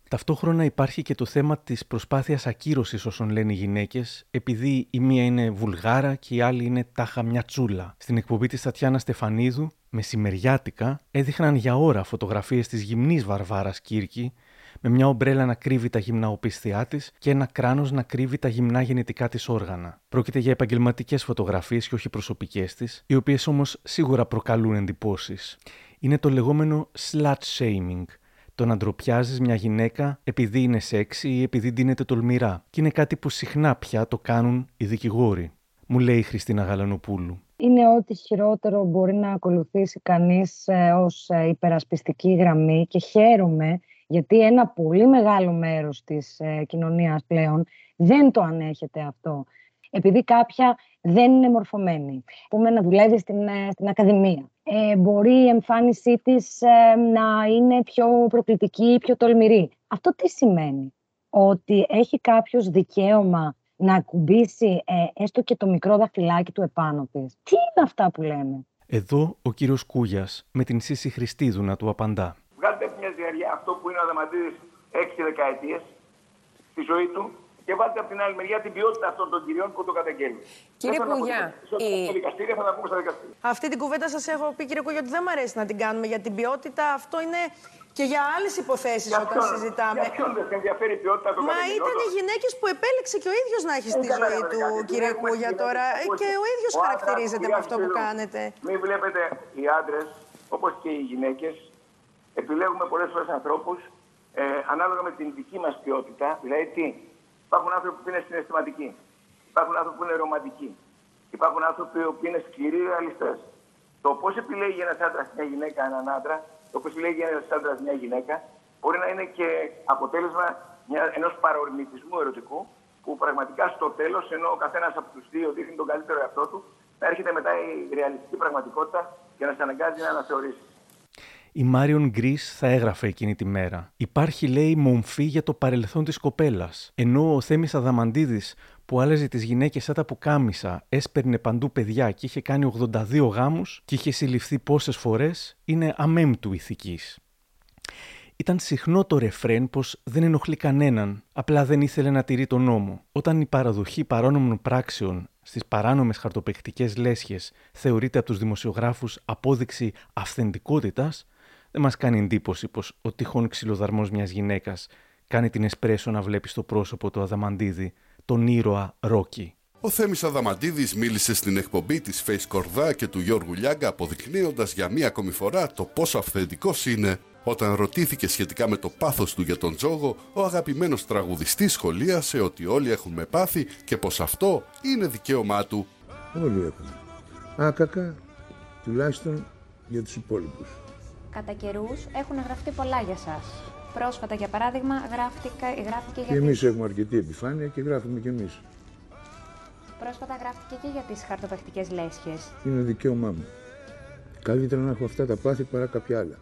Ταυτόχρονα υπάρχει και το θέμα της προσπάθειας ακύρωσης όσων λένε οι γυναίκες, επειδή η μία είναι βουλγάρα και η άλλη είναι τάχα μια τσούλα. Στην εκπομπή της Τατιάνα Στεφανίδου, μεσημεριάτικα, έδειχναν για ώρα φωτογραφίες της γυμνής Βαρβάρας Κύρκη, με μια ομπρέλα να κρύβει τα γυμνά οπισθιά της και ένα κράνος να κρύβει τα γυμνά γενετικά της όργανα. Πρόκειται για επαγγελματικές φωτογραφίες και όχι προσωπικές της, οι οποίες όμως σίγουρα προκαλούν εντυπώσεις. Είναι το λεγόμενο slut shaming, το να ντροπιάζεις μια γυναίκα επειδή είναι σεξι ή επειδή ντύνεται τολμηρά. Και είναι κάτι που συχνά πια το κάνουν οι δικηγόροι. Μου λέει η Χριστίνα Γαλανοπούλου. Είναι ό,τι χειρότερο μπορεί να ακολουθήσει κανείς ε, ως ε, υπερασπιστική γραμμή και χαίρομαι γιατί ένα πολύ μεγάλο μέρος της ε, κοινωνίας πλέον δεν το ανέχεται αυτό. Επειδή κάποια δεν είναι μορφωμένη. Πούμε να δουλεύεις στην, ε, στην ακαδημία. Ε, μπορεί η εμφάνισή της ε, να είναι πιο προκλητική, πιο τολμηρή. Αυτό τι σημαίνει; Ότι έχει κάποιος δικαίωμα να ακουμπήσει ε, έστω και το μικρό δαχτυλάκι του επάνω της. Τι είναι αυτά που λέμε; Εδώ ο κύριος Κούγιας με την Σύση Χριστίδου να του απαντά αυτό που είναι ο Αδαμαντίδης 6 δεκαετίες στη ζωή του και βάλτε από την άλλη μεριά την ποιότητα αυτών των κυριών που το καταγγέλνουν. Κύριε Κούγια, η... δικαστήρια θα τα πούμε στα δικαστήρια. Αυτή την κουβέντα σας έχω πει, κύριε Κούγια, ότι δεν μου αρέσει να την κάνουμε για την ποιότητα. Αυτό είναι και για άλλες υποθέσεις όταν συζητάμε. Για ποιον δεν ενδιαφέρει η ποιότητα των Μα ήταν οι γυναίκες που επέλεξε και ο ίδιος να έχει στη ζωή του, κύριε Κούγια, τώρα. Και ο ίδιος χαρακτηρίζεται με αυτό που κάνετε. Μην βλέπετε οι άντρες, όπως και οι γυναίκες, επιλέγουμε πολλές φορές ανθρώπους ε, ανάλογα με την δική μας ποιότητα. Δηλαδή, τι, υπάρχουν άνθρωποι που είναι συναισθηματικοί, υπάρχουν άνθρωποι που είναι ρομαντικοί, υπάρχουν άνθρωποι που είναι σκληροί ρεαλιστές. Το πώς επιλέγει ένας άντρας μια γυναίκα έναν άντρα, το πώς επιλέγει ένας άντρας μια γυναίκα, μπορεί να είναι και αποτέλεσμα ενός παρορμητισμού ερωτικού, που πραγματικά στο τέλος, ενώ ο καθένας από τους δύο δείχνει τον καλύτερο εαυτό του, θα έρχεται μετά η ρεαλιστική πραγματικότητα και να σε αναγκάζει να αναθεωρήσεις η Μάριον Γκρι θα έγραφε εκείνη τη μέρα. Υπάρχει, λέει, μομφή για το παρελθόν της κοπέλας. Ενώ ο Θέμης Αδαμαντίδης, που άλλαζε τις γυναίκες σαν τα πουκάμισα, έσπερνε παντού παιδιά και είχε κάνει 82 γάμους και είχε συλληφθεί πόσες φορές, είναι αμέμπτου ηθικής. Ήταν συχνό το ρεφρέν πως δεν ενοχλεί κανέναν, απλά δεν ήθελε να τηρεί τον νόμο. Όταν η παραδοχή παρόνομων πράξεων στις παράνομες χαρτοπαιχτικέ λέσχες θεωρείται από τους δημοσιογράφους απόδειξη αυθεντικότητας, δεν μας κάνει εντύπωση πως ο τυχόν ξυλοδαρμός μιας γυναίκας κάνει την εσπρέσο να βλέπει στο πρόσωπο του Αδαμαντίδη τον ήρωα Ρόκι. Ο Θέμης Αδαμαντίδης μίλησε στην εκπομπή της Face Κορδά και του Γιώργου Λιάγκα αποδεικνύοντας για μία ακόμη φορά το πόσο αυθεντικός είναι. Όταν ρωτήθηκε σχετικά με το πάθος του για τον τζόγο, ο αγαπημένος τραγουδιστής σχολίασε ότι όλοι έχουμε πάθει και πως αυτό είναι δικαίωμά του. Όλοι έχουμε. Άκακα, τουλάχιστον για τους υπόλοιπους κατά καιρούς έχουν γραφτεί πολλά για εσά. Πρόσφατα, για παράδειγμα, γράφτηκα, γράφτηκε για. Και εμείς έχουμε αρκετή επιφάνεια και γράφουμε κι εμείς. Πρόσφατα γράφτηκε και για τις χαρτοπαιχτικέ λέσχες. Είναι δικαίωμά μου. Καλύτερα να έχω αυτά τα πάθη παρά κάποια άλλα.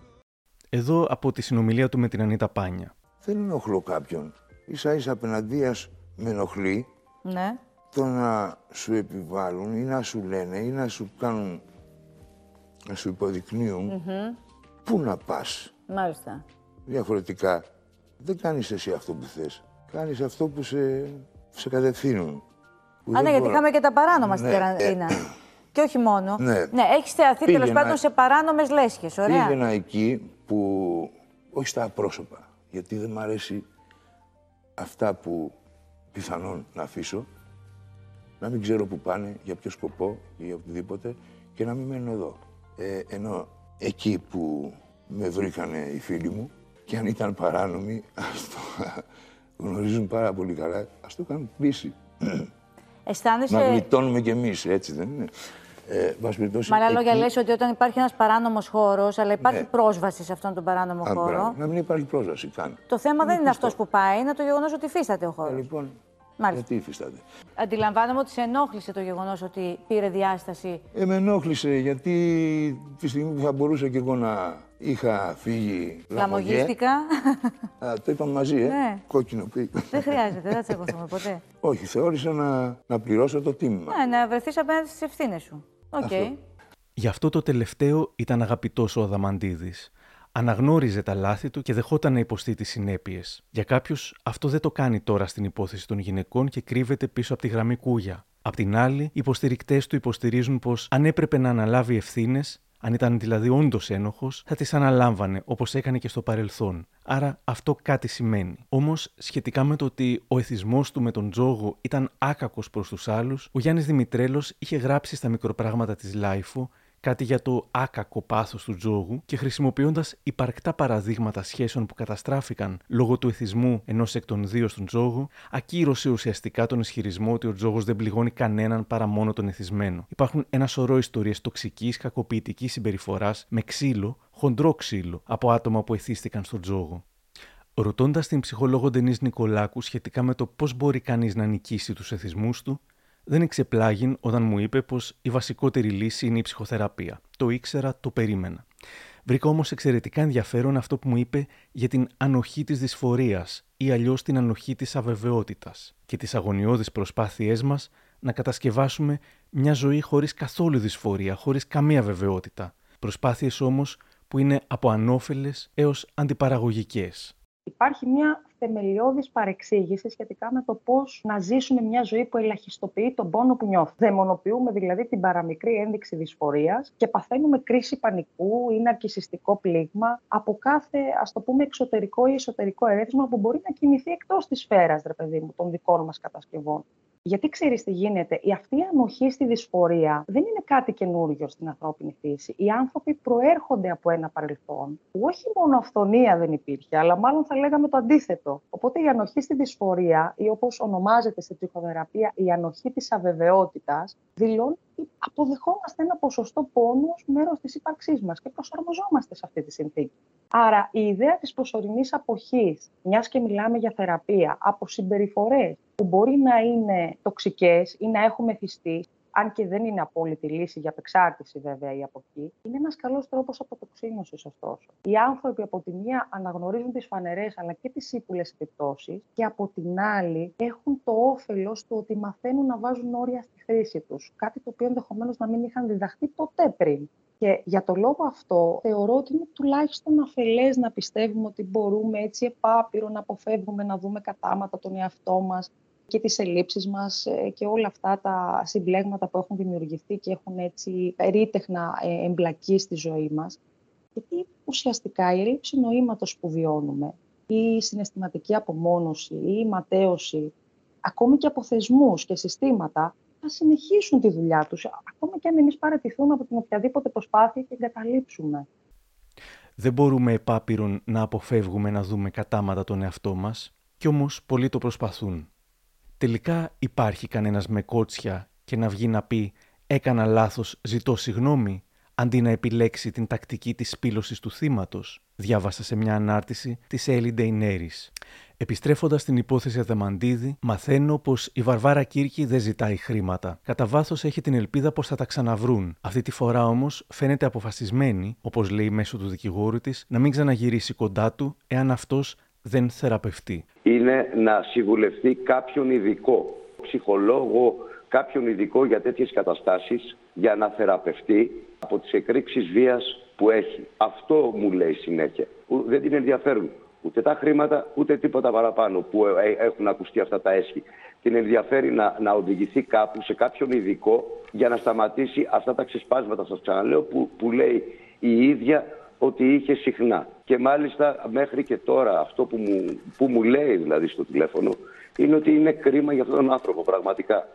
Εδώ από τη συνομιλία του με την Ανίτα Πάνια. Δεν ενοχλώ κάποιον. σα ίσα απέναντία με ενοχλεί ναι. το να σου επιβάλλουν ή να σου λένε ή να σου κάνουν να σου υποδεικνύουν πού να πας; Μάλιστα. Διαφορετικά, δεν κάνεις εσύ αυτό που θες. Κάνεις αυτό που σε, σε κατευθύνουν. Α, ναι, γιατί είχαμε και τα παράνομα στην καραντίνα. Ε, και όχι μόνο. Ναι, ναι έχεις θεαθεί τέλος πάντων σε παράνομες λέσχες. Ωραία. Πήγαινα εκεί που. όχι στα πρόσωπα. Γιατί δεν μ' αρέσει αυτά που πιθανόν να αφήσω, να μην ξέρω που πάνε, για ποιο σκοπό ή οτιδήποτε και να μην μένω εδώ. Ε, ενώ εκεί που με βρήκανε οι φίλοι μου και αν ήταν παράνομοι, ας το γνωρίζουν πάρα πολύ καλά, ας το κάνουν πίση. Αισθάνεσαι... Να γλιτώνουμε κι εμείς, έτσι δεν είναι. Ε, Με άλλα λόγια, λες ότι όταν υπάρχει ένας παράνομος χώρος, αλλά υπάρχει ναι. πρόσβαση σε αυτόν τον παράνομο Α, χώρο. Να μην υπάρχει πρόσβαση καν. Το θέμα δεν είναι αυτός που πάει, είναι το γεγονός ότι υφίσταται ο χώρος. Ε, λοιπόν, Μάλιστα. Γιατί υφίσταται. Αντιλαμβάνομαι ότι σε ενόχλησε το γεγονός ότι πήρε διάσταση. Ε, με ενόχλησε γιατί τη στιγμή που θα μπορούσα και εγώ να είχα φύγει. Λαμογίστηκα. Α, το είπαμε μαζί, ε. Ναι. Κόκκινο πήγα. Δεν χρειάζεται, δεν τσακωθούμε ποτέ. Όχι, θεώρησα να, να πληρώσω το τίμημα. Ναι, να βρεθείς απέναντι στις ευθύνες σου. OK. Okay. Γι' αυτό το τελευταίο ήταν αγαπητός ο Αδαμαντίδης αναγνώριζε τα λάθη του και δεχόταν να υποστεί τις συνέπειες. Για κάποιους, αυτό δεν το κάνει τώρα στην υπόθεση των γυναικών και κρύβεται πίσω από τη γραμμή Κούγια. Απ' την άλλη, οι υποστηρικτές του υποστηρίζουν πως αν έπρεπε να αναλάβει ευθύνες, αν ήταν δηλαδή όντως ένοχος, θα τις αναλάμβανε όπως έκανε και στο παρελθόν. Άρα αυτό κάτι σημαίνει. Όμως, σχετικά με το ότι ο εθισμός του με τον τζόγο ήταν άκακος προς τους άλλους, ο Γιάννης Δημητρέλος είχε γράψει στα μικροπράγματα της LiFO κάτι για το άκακο πάθος του τζόγου και χρησιμοποιώντας υπαρκτά παραδείγματα σχέσεων που καταστράφηκαν λόγω του εθισμού ενός εκ των δύο στον τζόγο, ακύρωσε ουσιαστικά τον ισχυρισμό ότι ο τζόγος δεν πληγώνει κανέναν παρά μόνο τον εθισμένο. Υπάρχουν ένα σωρό ιστορίες τοξικής, κακοποιητικής συμπεριφοράς με ξύλο, χοντρό ξύλο, από άτομα που εθίστηκαν στον τζόγο. Ρωτώντας την ψυχολόγο Ντενής Νικολάκου σχετικά με το πώς μπορεί κανείς να νικήσει τους εθισμούς του, δεν εξεπλάγει όταν μου είπε πως η βασικότερη λύση είναι η ψυχοθεραπεία. Το ήξερα, το περίμενα. Βρήκα όμως εξαιρετικά ενδιαφέρον αυτό που μου είπε για την ανοχή της δυσφορίας ή αλλιώς την ανοχή της αβεβαιότητας και τις αγωνιώδεις προσπάθειές μας να κατασκευάσουμε μια ζωή χωρίς καθόλου δυσφορία, χωρίς καμία βεβαιότητα. Προσπάθειες όμως που είναι από ανώφελες έως αντιπαραγωγικές. Υπάρχει μια θεμελιώδης παρεξήγησης σχετικά με το πώς να ζήσουμε μια ζωή που ελαχιστοποιεί τον πόνο που νιώθουμε. Δαιμονοποιούμε δηλαδή την παραμικρή ένδειξη δυσφορίας και παθαίνουμε κρίση πανικού ή ναρκισιστικό πλήγμα από κάθε, ας το πούμε, εξωτερικό ή εσωτερικό ερέθισμα που μπορεί να κινηθεί εκτός της σφαίρας, ρε παιδί μου, των δικών μας κατασκευών. Γιατί ξέρεις τι γίνεται. Η αυτή η ανοχή στη δυσφορία δεν είναι κάτι καινούριο στην ανθρώπινη φύση. Οι άνθρωποι προέρχονται από ένα παρελθόν που όχι μόνο αυθονία δεν υπήρχε, αλλά μάλλον θα λέγαμε το αντίθετο. Οπότε η ανοχή στη δυσφορία, ή όπως ονομάζεται στην ψυχοθεραπεία, η ανοχή της αβεβαιότητας, δηλώνει ότι αποδεχόμαστε ένα ποσοστό πόνους ω μέρος της ύπαρξής μας και προσαρμοζόμαστε σε αυτή τη συνθήκη. Άρα η ιδέα της προσωρινής αποχής, μιας και μιλάμε για θεραπεία, από συμπεριφορές που μπορεί να είναι τοξικές ή να έχουμε θυστεί, αν και δεν είναι απόλυτη λύση για απεξάρτηση βέβαια η αποχή, είναι ένας καλός τρόπος αποτοξίνωσης ωστόσο. Οι άνθρωποι από τη μία αναγνωρίζουν τις φανερές αλλά και τις ύπουλες επιπτώσεις και από την άλλη έχουν το όφελος του ότι μαθαίνουν να βάζουν όρια στη χρήση τους. Κάτι το οποίο ενδεχομένως να μην είχαν διδαχθεί ποτέ πριν. Και για το λόγο αυτό θεωρώ ότι είναι τουλάχιστον αφελές να πιστεύουμε ότι μπορούμε έτσι επάπειρο να αποφεύγουμε να δούμε κατάματα τον εαυτό μας, και τις ελλείψεις μας ε, και όλα αυτά τα συμπλέγματα που έχουν δημιουργηθεί και έχουν έτσι περίτεχνα ε, εμπλακεί στη ζωή μας. Γιατί ουσιαστικά η έλλειψη νοήματος που βιώνουμε, η συναισθηματική απομόνωση, η ματέωση, ακόμη και από θεσμούς και συστήματα, θα συνεχίσουν τη δουλειά τους, ακόμα και αν εμείς παρατηθούμε από την οποιαδήποτε προσπάθεια και εγκαταλείψουμε. Δεν μπορούμε επάπειρον να αποφεύγουμε να δούμε κατάματα τον εαυτό μας, κι όμως πολλοί το προσπαθούν. Τελικά υπάρχει κανένας με κότσια και να βγει να πει «έκανα λάθος, ζητώ συγγνώμη» αντί να επιλέξει την τακτική της σπήλωσης του θύματος, διάβασα σε μια ανάρτηση της Έλλη Ντεϊνέρης. Επιστρέφοντας στην υπόθεση Αδεμαντίδη, μαθαίνω πως η Βαρβάρα Κύρκη δεν ζητάει χρήματα. Κατά βάθος έχει την ελπίδα πως θα τα ξαναβρούν. Αυτή τη φορά όμως φαίνεται αποφασισμένη, όπως λέει μέσω του δικηγόρου της, να μην ξαναγυρίσει κοντά του εάν αυτός δεν θεραπευτεί. Είναι να συμβουλευτεί κάποιον ειδικό, ψυχολόγο, κάποιον ειδικό για τέτοιες καταστάσεις, για να θεραπευτεί από τις εκρήξεις βίας που έχει. Αυτό μου λέει συνέχεια. Δεν την ενδιαφέρουν ούτε τα χρήματα, ούτε τίποτα παραπάνω που ε, έχουν ακουστεί αυτά τα έσχη. Την ενδιαφέρει να, να οδηγηθεί κάπου σε κάποιον ειδικό για να σταματήσει αυτά τα ξεσπάσματα, σας ξαναλέω, που, που λέει η ίδια ότι είχε συχνά. Και μάλιστα μέχρι και τώρα αυτό που μου, που μου λέει δηλαδή στο τηλέφωνο είναι ότι είναι κρίμα για αυτόν τον άνθρωπο, πραγματικά.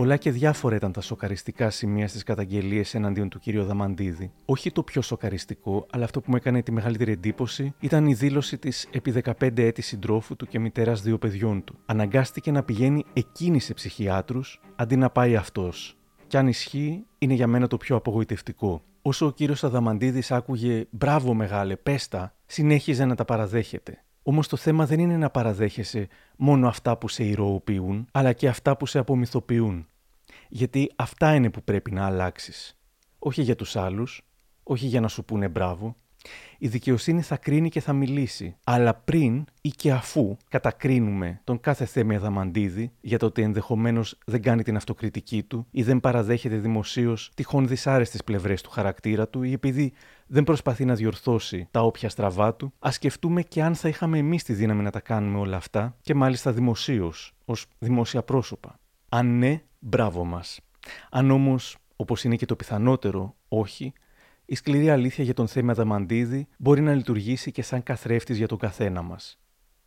Πολλά και διάφορα ήταν τα σοκαριστικά σημεία στις καταγγελίες εναντίον του κ. Δαμαντίδη. Όχι το πιο σοκαριστικό, αλλά αυτό που μου έκανε τη μεγαλύτερη εντύπωση ήταν η δήλωση της επί 15 έτη συντρόφου του και μητέρας δύο παιδιών του. Αναγκάστηκε να πηγαίνει εκείνη σε ψυχιάτρους αντί να πάει αυτός. Κι αν ισχύει, είναι για μένα το πιο απογοητευτικό. Όσο ο κύριος Αδαμαντίδης άκουγε Μπράβο, μεγάλε, πέστα, συνέχιζε να τα παραδέχεται. Όμως το θέμα δεν είναι να παραδέχεσαι μόνο αυτά που σε ηρωοποιούν, αλλά και αυτά που σε απομυθοποιούν. Γιατί αυτά είναι που πρέπει να αλλάξεις. Όχι για τους άλλους, όχι για να σου πούνε μπράβο, η δικαιοσύνη θα κρίνει και θα μιλήσει. Αλλά πριν ή και αφού κατακρίνουμε τον κάθε Θέμη Αδαμαντίδη για το ότι ενδεχομένως δεν κάνει την αυτοκριτική του ή δεν παραδέχεται δημοσίως τυχόν δυσάρεστες πλευρές του χαρακτήρα του ή επειδή δεν προσπαθεί να διορθώσει τα όποια στραβά του, ας σκεφτούμε και αν θα είχαμε εμείς τη δύναμη να τα κάνουμε όλα αυτά και μάλιστα δημοσίως, ως δημόσια πρόσωπα. Αν ναι, μπράβο μας. Αν όμως, όπως είναι και το πιθανότερο, όχι, η σκληρή αλήθεια για τον Θέμη Αδαμαντίδη μπορεί να λειτουργήσει και σαν καθρέφτης για τον καθένα μας.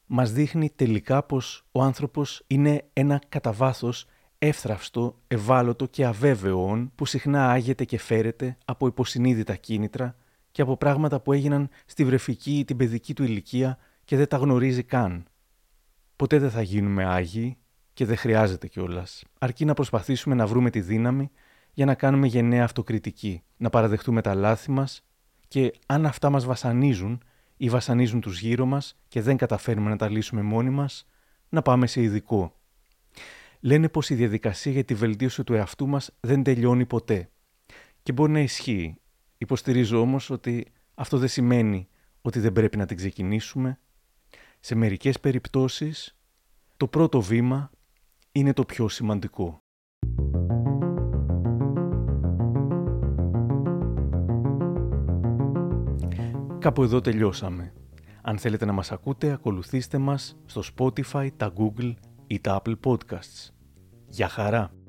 Μας δείχνει τελικά πως ο άνθρωπος είναι ένα κατά βάθος εύθραυστο, ευάλωτο και αβέβαιο όν που συχνά άγεται και φέρεται από υποσυνείδητα κίνητρα και από πράγματα που έγιναν στη βρεφική ή την παιδική του ηλικία και δεν τα γνωρίζει καν. Ποτέ δεν θα γίνουμε άγιοι και δεν χρειάζεται κιόλας. Αρκεί να προσπαθήσουμε να βρούμε τη δύναμη για να κάνουμε γενναία αυτοκριτική, να παραδεχτούμε τα λάθη μας και αν αυτά μας βασανίζουν ή βασανίζουν τους γύρω μας και δεν καταφέρνουμε να τα λύσουμε μόνοι μας, να πάμε σε ειδικό. Λένε πως η διαδικασία για τη βελτίωση του εαυτού μας δεν τελειώνει ποτέ. Και μπορεί να ισχύει. Υποστηρίζω όμως ότι αυτό δεν σημαίνει ότι δεν πρέπει να την ξεκινήσουμε. Σε μερικές περιπτώσεις, το πρώτο βήμα είναι το πιο σημαντικό. Κάπου εδώ τελειώσαμε. Αν θέλετε να μας ακούτε, ακολουθήστε μας στο Spotify, τα Google ή τα Apple Podcasts. Γεια χαρά!